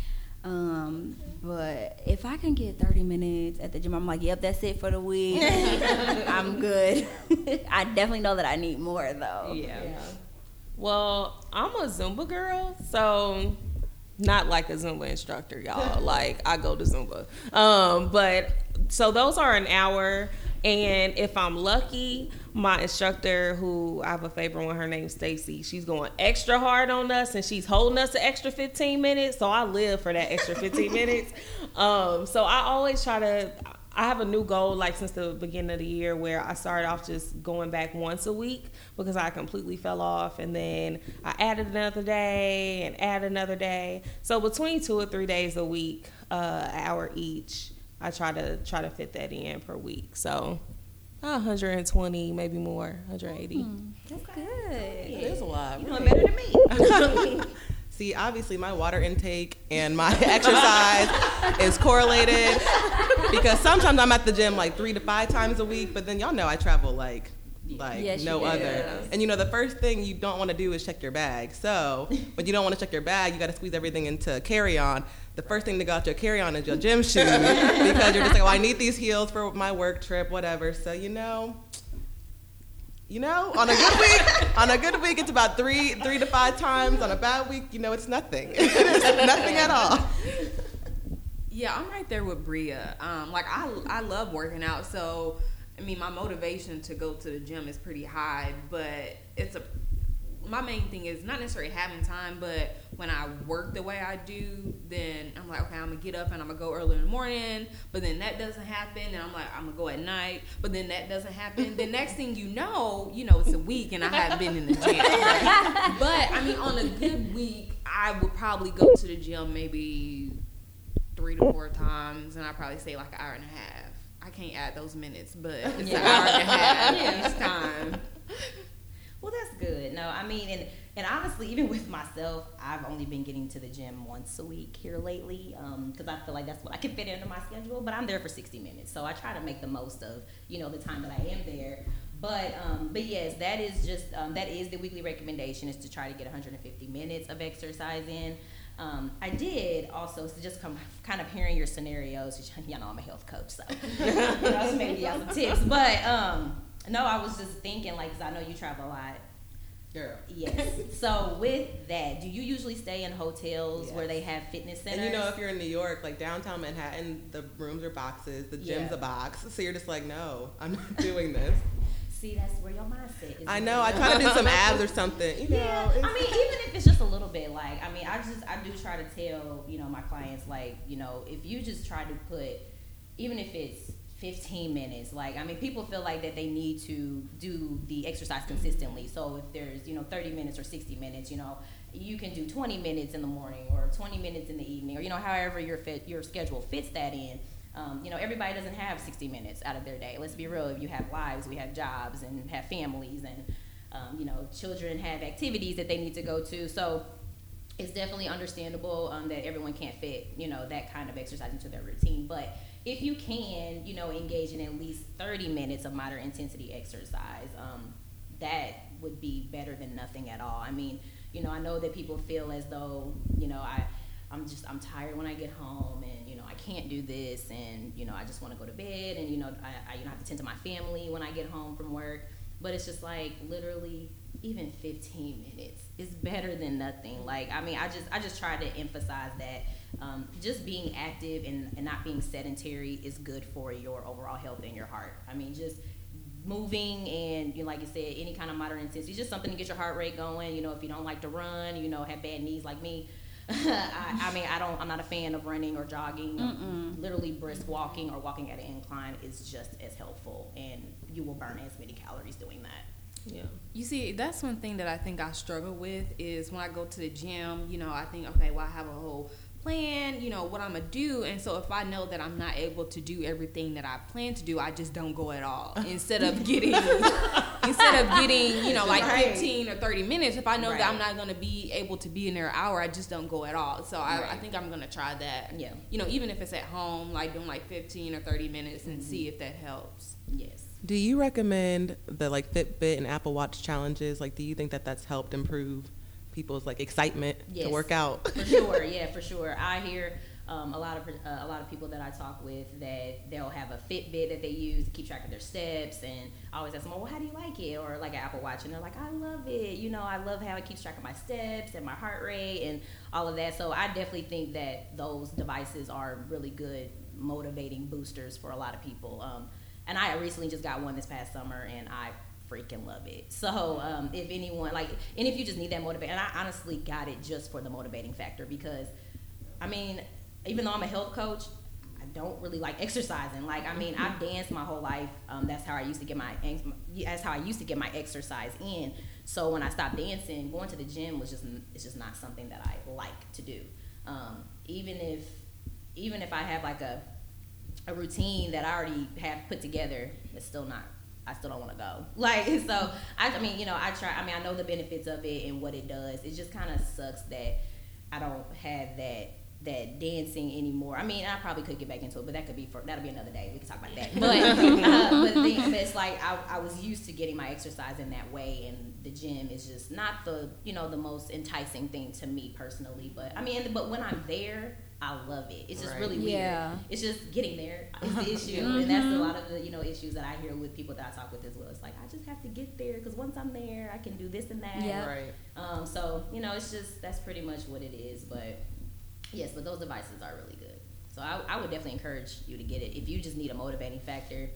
Um, but if I can get 30 minutes at the gym, I'm like, yep, that's it for the week. I'm good. I definitely know that I need more though. Yeah. Well, I'm a Zumba girl, so not like a Zumba instructor, y'all. like I go to Zumba. Um, but so those are an hour. And if I'm lucky, my instructor, who I have a favorite one, her name's Stacy, she's going extra hard on us and she's holding us an extra 15 minutes. So I live for that extra 15 minutes. Um, so I always try to I have a new goal like since the beginning of the year where I started off just going back once a week because I completely fell off and then I added another day and add another day. So between two or three days a week, uh, an hour each, I try to try to fit that in per week. So 120, maybe more, 180. Mm-hmm. That's good. It is a lot. You know really. better than me. See, obviously, my water intake and my exercise is correlated because sometimes I'm at the gym like three to five times a week, but then y'all know I travel like like Yes, no you do. other. And you know, the first thing you don't want to do is check your bag. So when you don't want to check your bag, you got to squeeze everything into carry on. The first thing to go out your carry on is your gym shoes because you're just like, oh, I need these heels for my work trip, whatever. So you know. You know, on a good week, on a good week, it's about three, three to five times. On a bad week, you know, it's nothing. it's nothing at all. Yeah, I'm right there with Bria. Um, like I, I love working out. So, I mean, my motivation to go to the gym is pretty high. But it's a, my main thing is not necessarily having time, but when I work the way I do, then I'm like, okay, I'm gonna get up and I'm gonna go early in the morning. But then that doesn't happen, and I'm like, I'm gonna go at night. But then that doesn't happen. the next thing you know, you know, it's a week and I haven't been in the gym. but I mean, on a good week, I would probably go to the gym maybe three to four times, and I probably stay like an hour and a half. I can't add those minutes, but it's an hour and a half each time. Well, that's good. No, I mean, and and honestly, even with myself, I've only been getting to the gym once a week here lately because I feel like that's what I can fit into my schedule. But I'm there for 60 minutes, so I try to make the most of you know the time that I am there. But um, but yes, that is just um, that is the weekly recommendation is to try to get 150 minutes of exercise in. Um, I did also so just come kind of hearing your scenarios. You know, I'm a health coach, so you know, so maybe y'all some tips. But um, no, I was just thinking like, 'cause I know you travel a lot. Girl. Yes. so with that, do you usually stay in hotels where they have fitness centers? And you know, if you're in New York, like downtown Manhattan, the rooms are boxes, the gym's Yeah. a box. So you're just like, no, I'm not doing this. See, that's where your mindset is. I know. I try to do some abs or something. You know. Yeah, I mean, even if it's just a little bit, like, I mean, I just, I do try to tell, you know, my clients, like, you know, if you just try to put, even if it's 15 minutes, like, I mean, people feel like that they need to do the exercise consistently. So if there's, you know, 30 minutes or 60 minutes, you know, you can do 20 minutes in the morning or 20 minutes in the evening or, you know, however your fit, your schedule fits that in. Um, you know, everybody doesn't have 60 minutes out of their day. Let's be real. If you have lives, we have jobs and have families, and um, you know, children have activities that they need to go to. So it's definitely understandable um, that everyone can't fit, you know, that kind of exercise into their routine. But if you can, you know, engage in at least 30 minutes of moderate intensity exercise, um, that would be better than nothing at all. I mean, you know, I know that people feel as though, you know, I, I'm just, I'm tired when I get home and, can't do this and, you know, I just want to go to bed and, you know, I, I, you know, have to tend to my family when I get home from work. But it's just like literally even 15 minutes is better than nothing. Like, I mean, I just, I just try to emphasize that um, just being active and, and not being sedentary is good for your overall health and your heart. I mean, just moving and you know, like you said, any kind of moderate intensity, just something to get your heart rate going. You know, if you don't like to run, you know, have bad knees like me. I, I, mean, I don't. I'm not a fan of running or jogging. Mm-mm. Literally, brisk walking or walking at an incline is just as helpful, and you will burn as many calories doing that. Yeah. You see, that's one thing that I think I struggle with is when I go to the gym. You know, I think, okay, well, I have a whole plan, you know, what I'm gonna do. And so if I know that I'm not able to do everything that I plan to do, I just don't go at all. Instead of getting instead of getting, you know, like right. 15 or 30 minutes, if I know right. that I'm not gonna be able to be in there an hour, I just don't go at all. So I, right. I, think I'm gonna try that. Yeah. You know, even if it's at home, like doing like 15 or 30 minutes and mm-hmm. see if that helps. Yes. Do you recommend the like Fitbit and Apple Watch challenges? Like, do you think that that's helped improve people's like excitement yes, to work out. for sure, yeah, for sure. I hear um, a lot of uh, a lot of people that I talk with that they'll have a Fitbit that they use to keep track of their steps, and I always ask them, "Well, how do you like it?" Or like an Apple Watch, and they're like, "I love it. You know, I love how it keeps track of my steps and my heart rate and all of that." So I definitely think that those devices are really good motivating boosters for a lot of people. Um, and I recently just got one this past summer, and I freaking love it. So um, if anyone like, and if you just need that motivation, and I honestly got it just for the motivating factor because, I mean, even though I'm a health coach, I don't really like exercising. Like, I mean, I've danced my whole life. Um, that's how I used to get my that's how I used to get my exercise in. So when I stopped dancing, going to the gym was just it's just not something that I like to do. Um, even if even if I have like a a routine that I already have put together, it's still not I still don't want to go. Like, so I, I mean, you know, I try. I mean, I know the benefits of it and what it does. It just kind of sucks that I don't have that that dancing anymore. I mean, I probably could get back into it, but that could be for that'll be another day. We can talk about that. But uh, but, then, but it's like I, I was used to getting my exercise in that way, and the gym is just not the you know the most enticing thing to me personally. But I mean, but when I'm there, I love it. It's just right. really weird. Yeah. It's just getting there is the issue, mm-hmm. and that's a lot of the you know issues that I hear with people that I talk with as well. It's like I just have to get there because once I'm there, I can do this and that. Yeah. Right. Um. So you know, it's just that's pretty much what it is. But yes, but those devices are really good. So I, I would definitely encourage you to get it if you just need a motivating factor.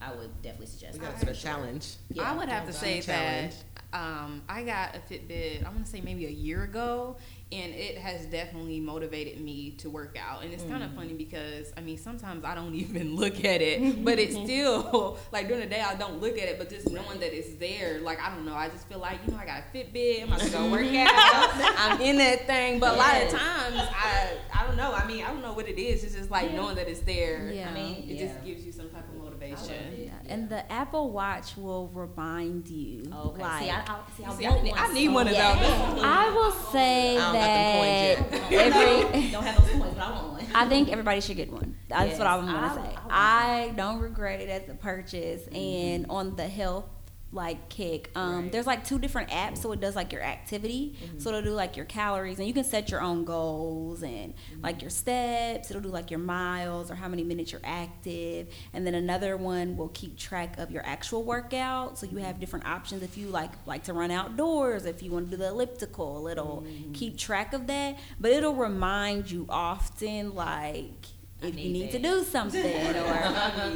I would definitely suggest. We got to the challenge. Yeah, I would have to say that um, I got a Fitbit. I want to say maybe a year ago, and it has definitely motivated me to work out. And it's mm. kind of funny because I mean sometimes I don't even look at it, but it's still like during the day I don't look at it, but just knowing that it's there, like I don't know, I just feel like you know I got a Fitbit, I'm about to go work out, I'm in that thing. But a lot of times I I don't know. I mean I don't know what it is. It's just like yeah. knowing that it's there. Yeah. I mean it yeah. just gives you some type of motivation. Yeah. And the Apple Watch will remind you. Okay. Like, see, I, I, see, I, see, I, need, I need one of those. I will say that every don't have those coins, but I want one. I think everybody should get one. That's yes, what I'm gonna say. I, I, don't regret it as a purchase, mm-hmm. and on the health like kick. Um, right. There's like two different apps, so it does like your activity. Mm-hmm. So it'll do like your calories, and you can set your own goals and mm-hmm. like your steps. It'll do like your miles or how many minutes you're active, and then another one will keep track of your actual workout. So you have different options if you like like to run outdoors. If you want to do the elliptical, it'll mm-hmm. keep track of that. But it'll remind you often like if you need to do something or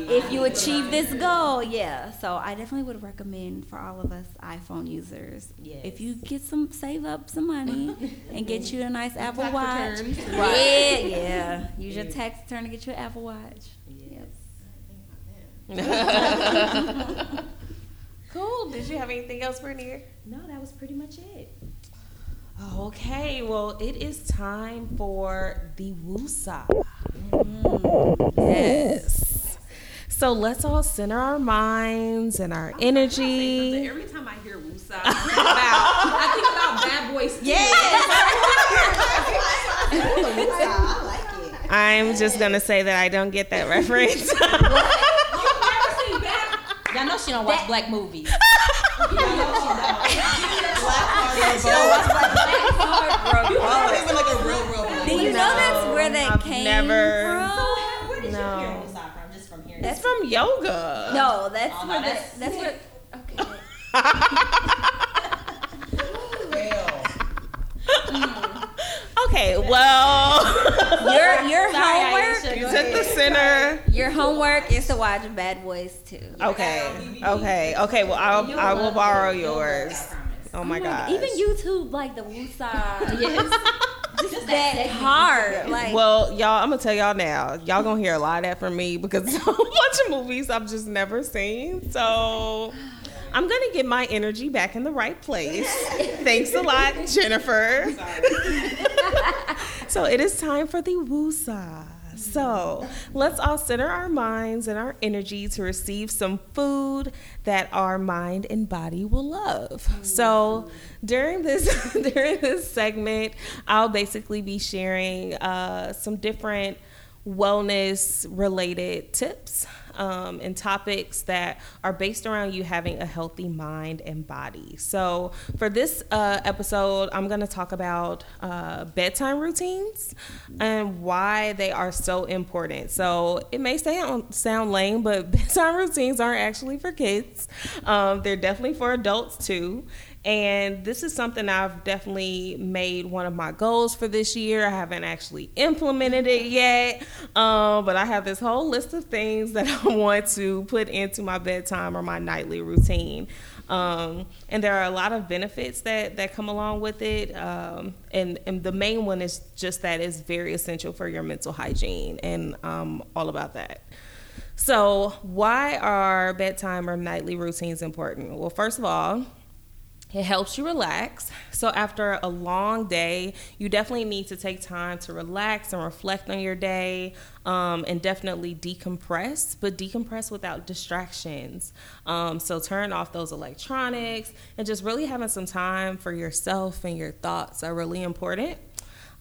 if you achieve this goal. Yeah. So I definitely would recommend for all of us iPhone users. Yes. If you get some save up some money and get you a nice Apple tax Watch. Returns. Right. Yeah, yeah. Use your tax return to get you an Apple Watch. Yes. cool. Did you have anything else, Bernier? No, that was pretty much it. Okay, well, it is time for the woosah. Yes. So let's all center our minds and our energy. Every time I hear Woosah, I think about, I think about Bad Boys. I like it. I'm just gonna say that I don't get that reference. Y'all know she don't watch black movies. Oh, even like a real, real Do you know that's where that I've came never- from? That's from yoga. No, that's Oh, where that's that, that's where. Okay. Okay, well, Your your Sorry, homework. Aisha, you go took the center. Your homework is to watch Bad Boys too. Okay, okay, okay. Well, I'll, I will borrow yours. Oh my god. Even YouTube, like the Woosah, Yes. just that hard. Like, Well, y'all, I'm gonna tell y'all now. Y'all gonna hear a lot of that from me because there's a bunch of movies I've just never seen. So I'm gonna get my energy back in the right place. Thanks a lot, Jennifer. so it is time for the woosah. So let's all center our minds and our energy to receive some food that our mind and body will love. So during this during this segment, I'll basically be sharing uh, some different wellness related tips um, and topics that are based around you having a healthy mind and body. So, for this uh, episode, I'm going to talk about uh, bedtime routines and why they are so important. So, it may sound, sound lame, but bedtime routines aren't actually for kids, um, they're definitely for adults too. And this is something I've definitely made one of my goals for this year. I haven't actually implemented it yet, um, but I have this whole list of things that I want to put into my bedtime or my nightly routine. Um, and there are a lot of benefits that, that come along with it. Um, and, and the main one is just that it's very essential for your mental hygiene, and I'm all about that. So, why are bedtime or nightly routines important? Well, first of all, it helps you relax. So, after a long day, you definitely need to take time to relax and reflect on your day um, and definitely decompress, but decompress without distractions. Um, so, turn off those electronics and just really having some time for yourself and your thoughts are really important.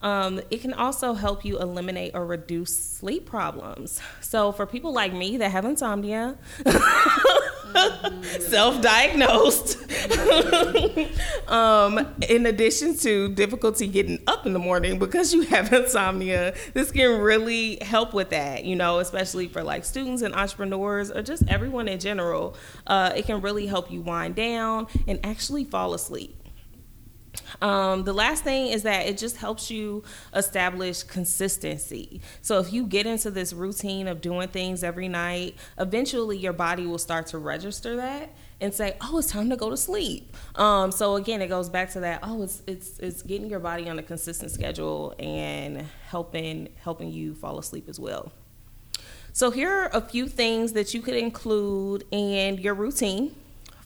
Um, it can also help you eliminate or reduce sleep problems. So, for people like me that have insomnia, self diagnosed, um, in addition to difficulty getting up in the morning because you have insomnia, this can really help with that, you know, especially for like students and entrepreneurs or just everyone in general. Uh, it can really help you wind down and actually fall asleep. Um, the last thing is that it just helps you establish consistency. So if you get into this routine of doing things every night, eventually your body will start to register that and say, "Oh, it's time to go to sleep." Um, so again, it goes back to that. Oh, it's it's it's getting your body on a consistent schedule and helping helping you fall asleep as well. So here are a few things that you could include in your routine.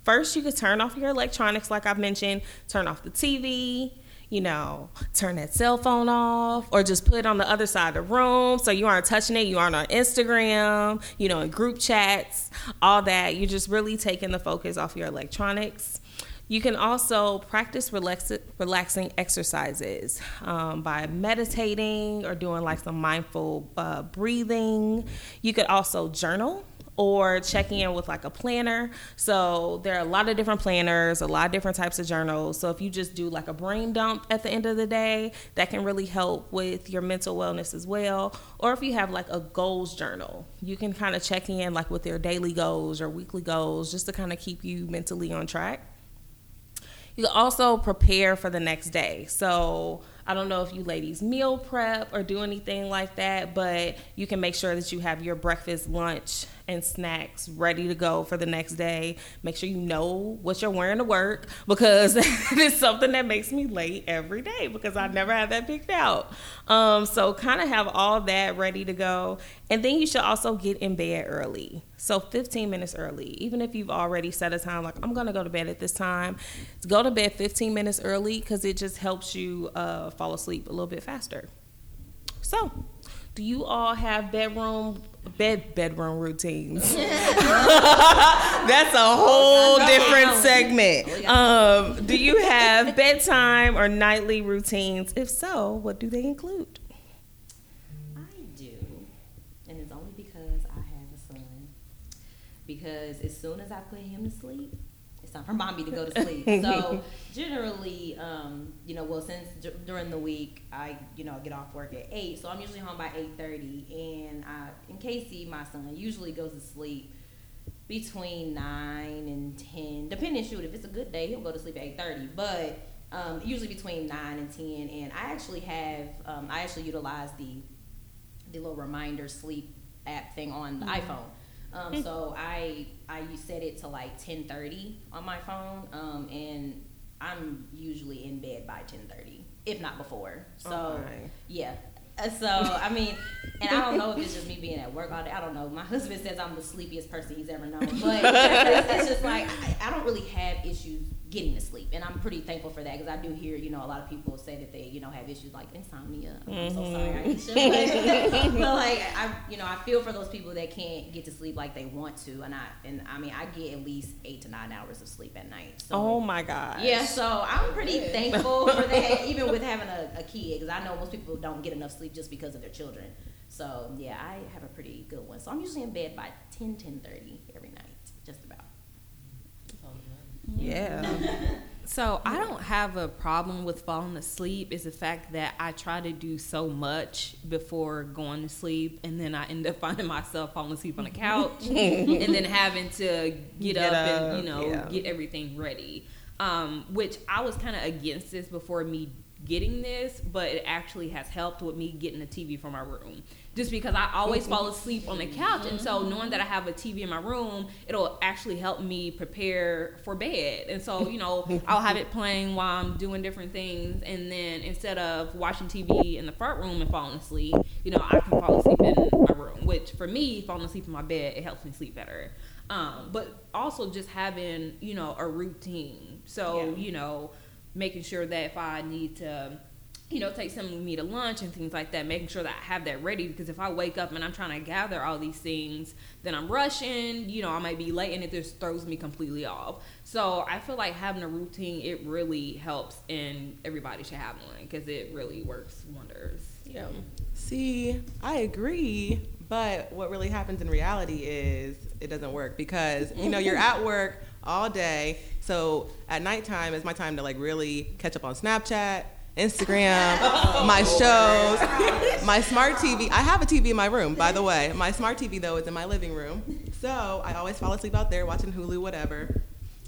First, you could turn off your electronics, like I've mentioned, turn off the TV, you know, turn that cell phone off, or just put it on the other side of the room so you aren't touching it, you aren't on Instagram, you know, in group chats, all that. You're just really taking the focus off your electronics. You can also practice relax- relaxing exercises um, by meditating or doing like some mindful uh, breathing. You could also journal or checking in with like a planner. So there are a lot of different planners, a lot of different types of journals. So if you just do like a brain dump at the end of the day, that can really help with your mental wellness as well. Or if you have like a goals journal, you can kind of check in like with your daily goals or weekly goals just to kind of keep you mentally on track. You can also prepare for the next day. So I don't know if you ladies meal prep or do anything like that, but you can make sure that you have your breakfast, lunch, and snacks ready to go for the next day. Make sure you know what you're wearing to work because it's something that makes me late every day because I never have that picked out. Um, so kind of have all that ready to go. And then you should also get in bed early. So 15 minutes early, even if you've already set a time, like I'm gonna go to bed at this time, go to bed 15 minutes early because it just helps you uh, fall asleep a little bit faster. So, Do you all have bedroom bed bedroom routines? That's a whole different segment. Um, do you have bedtime or nightly routines? If so, what do they include? I do, and it's only because I have a son. Because as soon as I put him to sleep, it's time for mommy to go to sleep. so generally, um, you know, well, since d- during the week I, you know, get off work at eight, so I'm usually home by eight thirty, and I, and Casey, my son, usually goes to sleep between nine and ten, depending. Shoot, if it's a good day, he'll go to sleep at eight thirty, but. Um, usually between nine and ten, and I actually have um, I actually utilize the the little reminder sleep app thing on the iPhone. Um, so I set it to like ten thirty on my phone, um, and I'm usually in bed by ten thirty, if not before. So Okay. yeah. Uh, So I mean, and I don't know if it's just me being at work all day. I don't know. My husband says I'm the sleepiest person he's ever known, but it's, it's just like I, I don't really have issues getting to sleep. And I'm pretty thankful for that because I do hear, you know, a lot of people say that they, you know, have issues like insomnia. I'm mm-hmm. so sorry, I mm-hmm. But, like, I, you know, I feel for those people that can't get to sleep like they want to. And I, and I mean, I get at least eight to nine hours of sleep at night. So, oh my God. Yeah. So I'm pretty Good. thankful for that, even with having a, a kid, because I know most people don't get enough sleep just because of their children. So yeah, I have a pretty good one. So I'm usually in bed by 10, 10 30. Yeah. So I don't have a problem with falling asleep. It's the fact that I try to do so much before going to sleep, and then I end up finding myself falling asleep on the couch, and then having to get, Get up, up, and you know yeah. get everything ready. Um, which I was kind of against this before me getting this, but it actually has helped with me getting a TV for my room. Just because I always fall asleep on the couch, and so knowing that I have a TV in my room, it'll actually help me prepare for bed. And so, you know, I'll have it playing while I'm doing different things, and then instead of watching TV in the front room and falling asleep, you know, I can fall asleep in my room. Which for me, falling asleep in my bed, it helps me sleep better. Um, but also just having, you know, a routine. So, you know, making sure that if I need to, you know, take something with me to lunch and things like that, making sure that I have that ready because if I wake up and I'm trying to gather all these things, then I'm rushing, you know, I might be late and it just throws me completely off. So I feel like having a routine, it really helps and everybody should have one because it really works wonders. Yeah. See, I agree, but what really happens in reality is it doesn't work because you know you're at work all day. So at nighttime is my time to like really catch up on Snapchat, Instagram, my shows, my smart TV. I have a TV in my room, by the way. My smart TV though is in my living room, so I always fall asleep out there watching Hulu, whatever.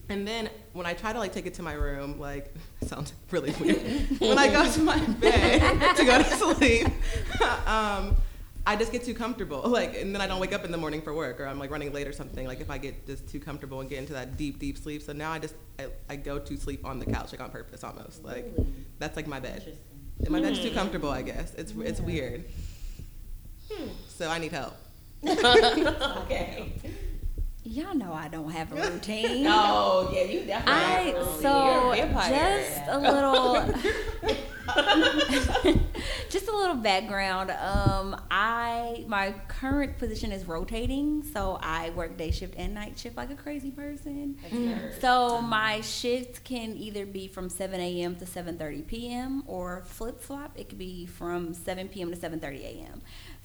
And then when I try to like take it to my room, like sounds really weird. when I go to my bed to go to sleep, um, I just get too comfortable. Like, and then I don't wake up in the morning for work, or I'm like running late or something. Like if I get just too comfortable and get into that deep, deep sleep. So now I just I, I go to sleep on the couch, like on purpose, almost. Like that's like my bed. And my bed's too hmm. comfortable, I guess. It's it's weird. Hmm. So I need help. Okay. Y'all know I don't have a routine. Oh yeah, you definitely. I so just a little just a little background. Um I my current position is rotating, so I work day shift and night shift like a crazy person. So my shift can either be from 7 a.m. to 7:30 p.m. or flip flop. It could be from 7 p.m. to 7:30 a.m.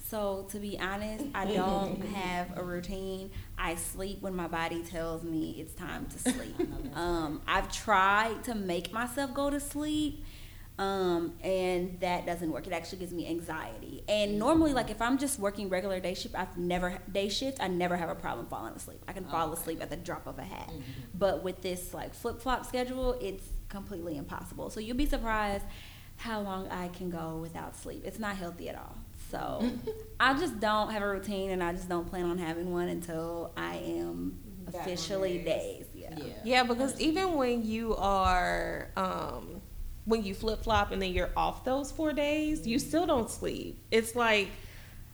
So to be honest, I don't have a routine. I sleep when my body tells me it's time to sleep. um, I've tried to make myself go to sleep. Um, and that doesn't work. It actually gives me anxiety. And normally, like if I'm just working regular day shift, I've never day shift. I never have a problem falling asleep. I can fall asleep at the drop of a hat. But with this like flip flop schedule, it's completely impossible. So you'll be surprised how long I can go without sleep. It's not healthy at all. So I just don't have a routine, and I just don't plan on having one until I am officially days. Yeah. Yeah. Yeah, because even when you are um when you flip flop and then you're off those four days, you still don't sleep. It's like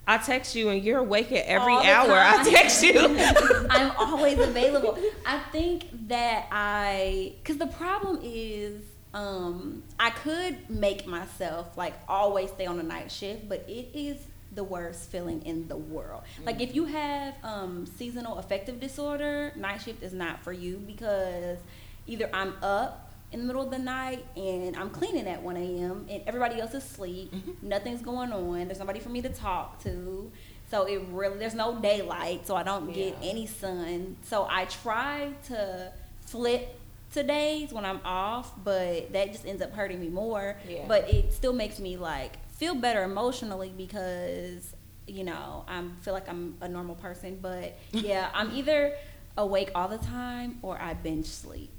I text you and you're awake at every All the hour. I text you. I'm always available. I think that I, because the problem is, um, I could make myself like always stay on the night shift, but it is the worst feeling in the world. Like if you have um, seasonal affective disorder, night shift is not for you because either I'm up in the middle of the night and I'm cleaning at 1 a.m. and everybody else is asleep. Nothing's going on. There's nobody for me to talk to. So it really there's no daylight, so I don't get any sun. So I try to flip to days when I'm off, but that just ends up hurting me more. Yeah. But it still makes me like feel better emotionally because you know I feel like I'm a normal person. But yeah, I'm either awake all the time or I binge sleep.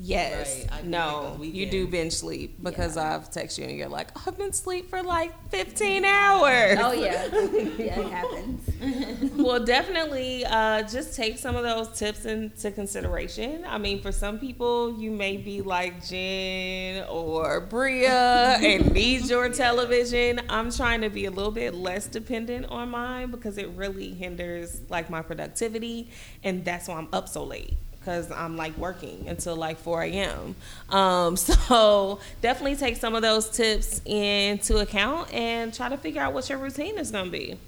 So yeah. Yes. Right, I no, those you do binge sleep because Yeah. I've texted you and you're like, I've been asleep for like 15 hours. Oh yeah, yeah, it happens. well, definitely uh, just take some of those tips into consideration. I mean, for some people, you may be like Jen or Bria and need your television. I'm trying to be a little bit less dependent on mine because it really hinders like my productivity, and that's why I'm up so late. Because I'm like working until like 4 a.m. Um, so definitely take some of those tips into account and try to figure out what your routine is going to be.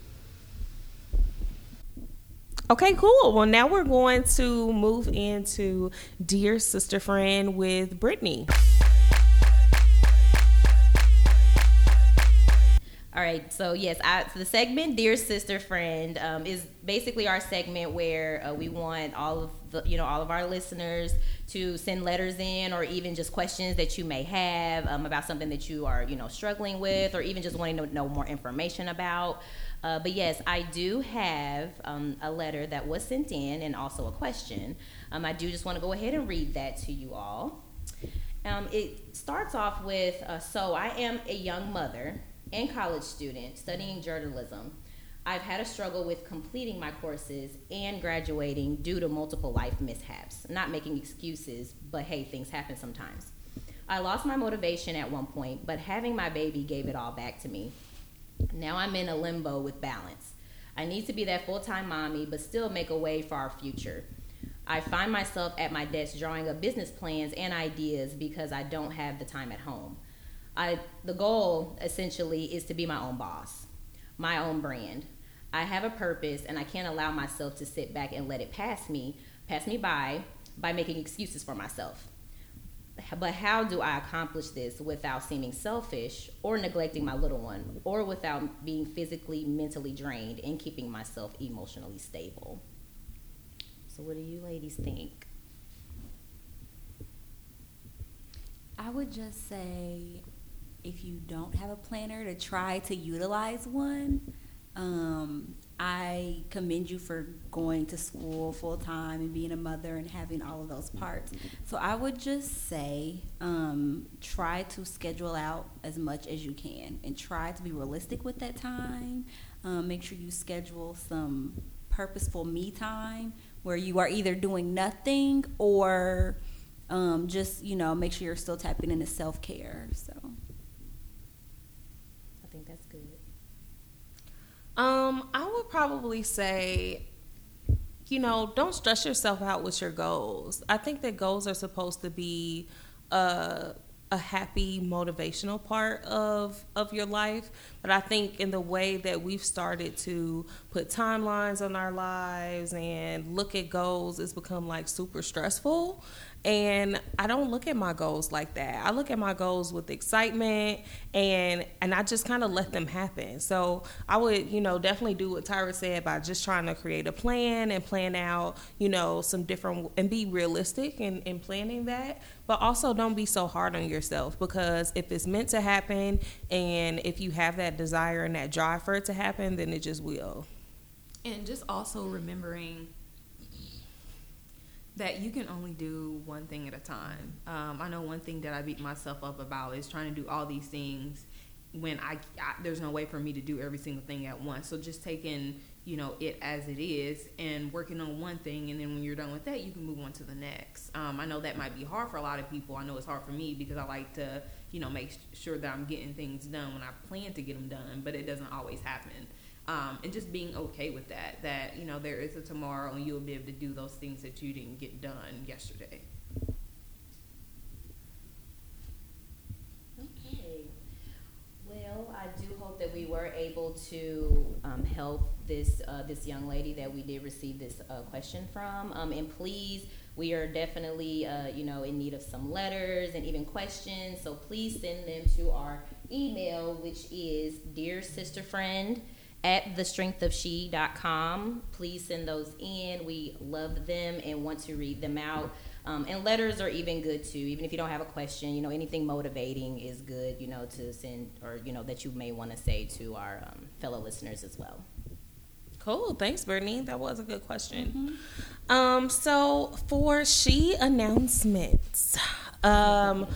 Okay, cool. Well, now we're going to move into Dear Sister Friend with Brittany. All right, so yes, I, so the segment "Dear Sister Friend" um, is basically our segment where uh, we want all of the, you know, all of our listeners to send letters in, or even just questions that you may have um, about something that you are, you know, struggling with, or even just wanting to know more information about. Uh, but yes, I do have um, a letter that was sent in, and also a question. Um, I do just want to go ahead and read that to you all. Um, it starts off with uh, So, I am a young mother and college student studying journalism. I've had a struggle with completing my courses and graduating due to multiple life mishaps. Not making excuses, but hey, things happen sometimes. I lost my motivation at one point, but having my baby gave it all back to me. Now I'm in a limbo with balance. I need to be that full time mommy, but still make a way for our future. I find myself at my desk drawing up business plans and ideas because I don't have the time at home. I, the goal essentially is to be my own boss, my own brand. I have a purpose and I can't allow myself to sit back and let it pass me, pass me by by making excuses for myself. But how do I accomplish this without seeming selfish or neglecting my little one or without being physically, mentally drained and keeping myself emotionally stable? So what do you ladies think? I would just say if you don't have a planner to try to utilize one. Um, I commend you for going to school full time and being a mother and having all of those parts. So I would just say um, try to schedule out as much as you can and try to be realistic with that time. Um, make sure you schedule some purposeful me time where you are either doing nothing or um, just you know make sure you're still tapping into self care. So I think that's good. Um, I would probably say, you know, don't stress yourself out with your goals. I think that goals are supposed to be a, a happy, motivational part of of your life. But I think in the way that we've started to put timelines on our lives and look at goals, it's become like super stressful. And I don't look at my goals like that. I look at my goals with excitement and and I just kind of let them happen. So I would, you know, definitely do what Tyra said by just trying to create a plan and plan out, you know, some different and be realistic in, in planning that. But also don't be so hard on yourself because if it's meant to happen and if you have that desire and that drive for it to happen, then it just will. And just also remembering that you can only do one thing at a time. Um, I know one thing that I beat myself up about is trying to do all these things when I, I there's no way for me to do every single thing at once. So just taking you know it as it is and working on one thing, and then when you're done with that, you can move on to the next. Um, I know that might be hard for a lot of people. I know it's hard for me because I like to you know make sure that I'm getting things done when I plan to get them done, but it doesn't always happen um, and just being okay with that that you know there is a tomorrow and you'll be able to do those things that you didn't get done yesterday Okay. Well, I do hope that we were able to um, help this uh, this young lady that we did receive this uh, question from. Um, and please, we are definitely uh, you know in need of some letters and even questions. So please send them to our email, which is dear sister friend at thestrengthofshe.com. Please send those in. We love them and want to read them out. Um, and letters are even good too. Even if you don't have a question, you know, anything motivating is good, you know, to send or, you know, that you may want to say to our um, fellow listeners as well. Cool. Thanks, Brittany. That was a good question. Mm-hmm. Um, so for she announcements, um,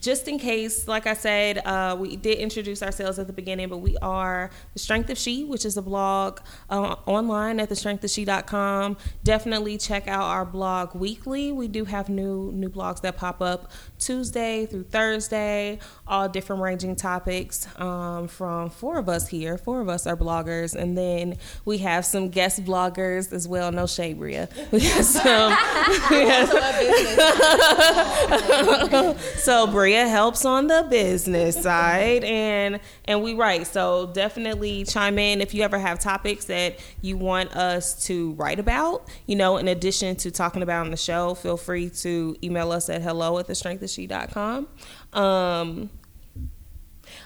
just in case, like I said, uh, we did introduce ourselves at the beginning, but we are The Strength of She, which is a blog uh, online at thestrengthofshe.com. Definitely check out our blog weekly. We do have new new blogs that pop up Tuesday through Thursday, all different ranging topics um, from four of us here. Four of us are bloggers, and then we have some guest bloggers as well. No shade, Bria. We have some. we have, so Bria helps on the business side, and and we write. So definitely chime in if you ever have topics that you want us to write about. You know, in addition to talking about on the show, feel free to email us at hello at thestrengthofshe.com. Um,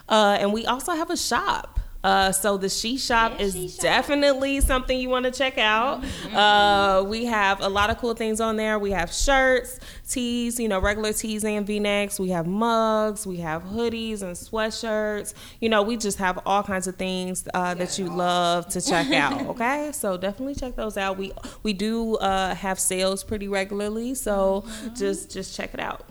uh, and we also have a shop. Uh, so the She Shop yeah, is she shop. definitely something you want to check out. Mm-hmm. Uh, we have a lot of cool things on there. We have shirts, tees, you know, regular tees and V-necks. We have mugs. We have hoodies and sweatshirts. You know, we just have all kinds of things uh, that you love to check out. Okay, so definitely check those out. We we do uh, have sales pretty regularly, so mm-hmm. just just check it out.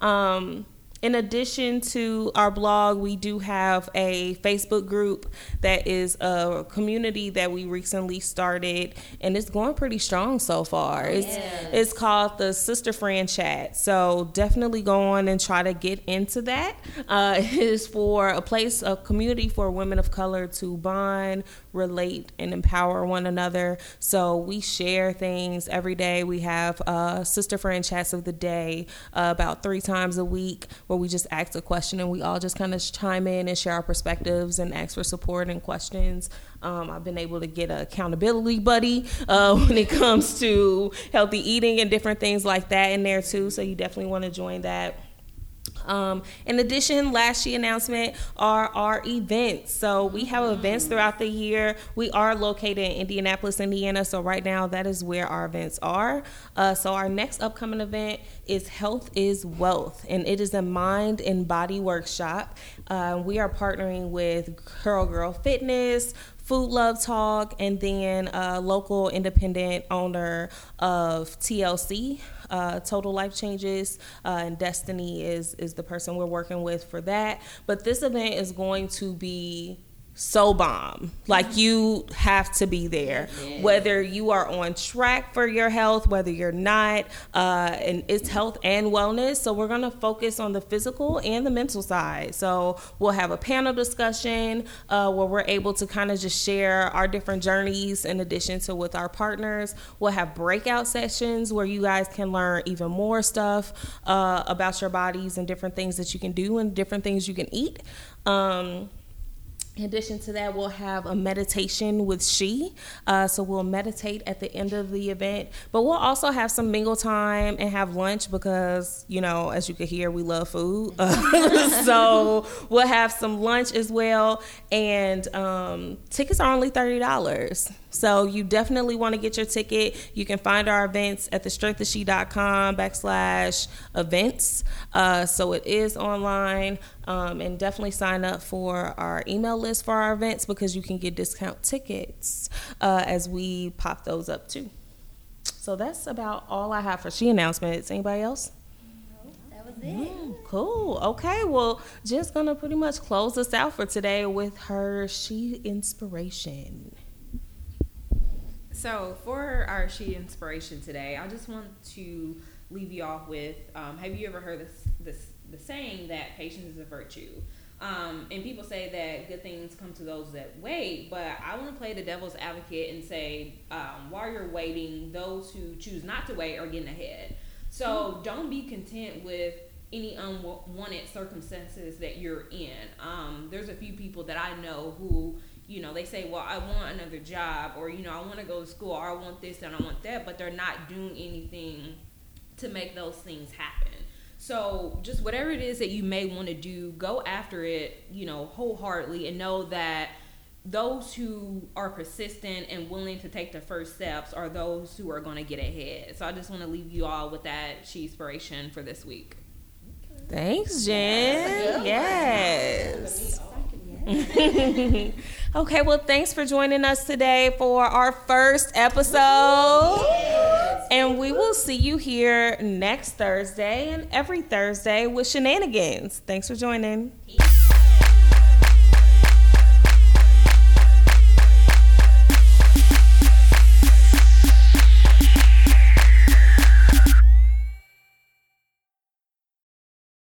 Um, in addition to our blog, we do have a Facebook group that is a community that we recently started, and it's going pretty strong so far. It's yes. it's called the Sister Friend Chat. So definitely go on and try to get into that. Uh, it is for a place, a community for women of color to bond, relate, and empower one another. So we share things every day. We have uh, Sister Friend Chats of the day uh, about three times a week where we just ask a question and we all just kind of chime in and share our perspectives and ask for support and questions. Um, I've been able to get an accountability buddy uh, when it comes to healthy eating and different things like that in there too. So you definitely want to join that. Um, in addition, last year announcement are our events. So we have events throughout the year. We are located in Indianapolis, Indiana. So right now, that is where our events are. Uh, so our next upcoming event is Health is Wealth, and it is a mind and body workshop. Uh, we are partnering with Curl Girl Fitness, Food Love Talk, and then a local independent owner of TLC, uh, Total Life Changes, uh, and Destiny is is the person we're working with for that. But this event is going to be so bomb. Like you have to be there, whether you are on track for your health, whether you're not. Uh, and it's health and wellness. So we're gonna focus on the physical and the mental side. So we'll have a panel discussion uh, where we're able to kind of just share our different journeys in addition to with our partners. We'll have breakout sessions where you guys can learn even more stuff uh, about your bodies and different things that you can do and different things you can eat. Um, in addition to that, we'll have a meditation with she. Uh, so we'll meditate at the end of the event, but we'll also have some mingle time and have lunch because, you know, as you can hear, we love food. so we'll have some lunch as well. And um, tickets are only $30. So you definitely want to get your ticket. You can find our events at thestrengthofshe.com backslash events. Uh, so it is online. Um, and definitely sign up for our email list for our events because you can get discount tickets uh, as we pop those up too. So that's about all I have for she announcements. Anybody else? That was it. Mm, cool. Okay. Well, just gonna pretty much close us out for today with her she inspiration. So for our she inspiration today, I just want to leave you off with: um, Have you ever heard this this the saying that patience is a virtue? Um, and people say that good things come to those that wait, but I want to play the devil's advocate and say, um, while you're waiting, those who choose not to wait are getting ahead. So mm-hmm. don't be content with any unwanted circumstances that you're in. Um, there's a few people that I know who, you know, they say, well, I want another job, or, you know, I want to go to school, or I want this and I want that, but they're not doing anything to make those things happen. So, just whatever it is that you may want to do, go after it, you know, wholeheartedly and know that those who are persistent and willing to take the first steps are those who are going to get ahead. So, I just want to leave you all with that she inspiration for this week. Thanks, Jen. Yes. okay, well, thanks for joining us today for our first episode. And we will see you here next Thursday and every Thursday with shenanigans. Thanks for joining.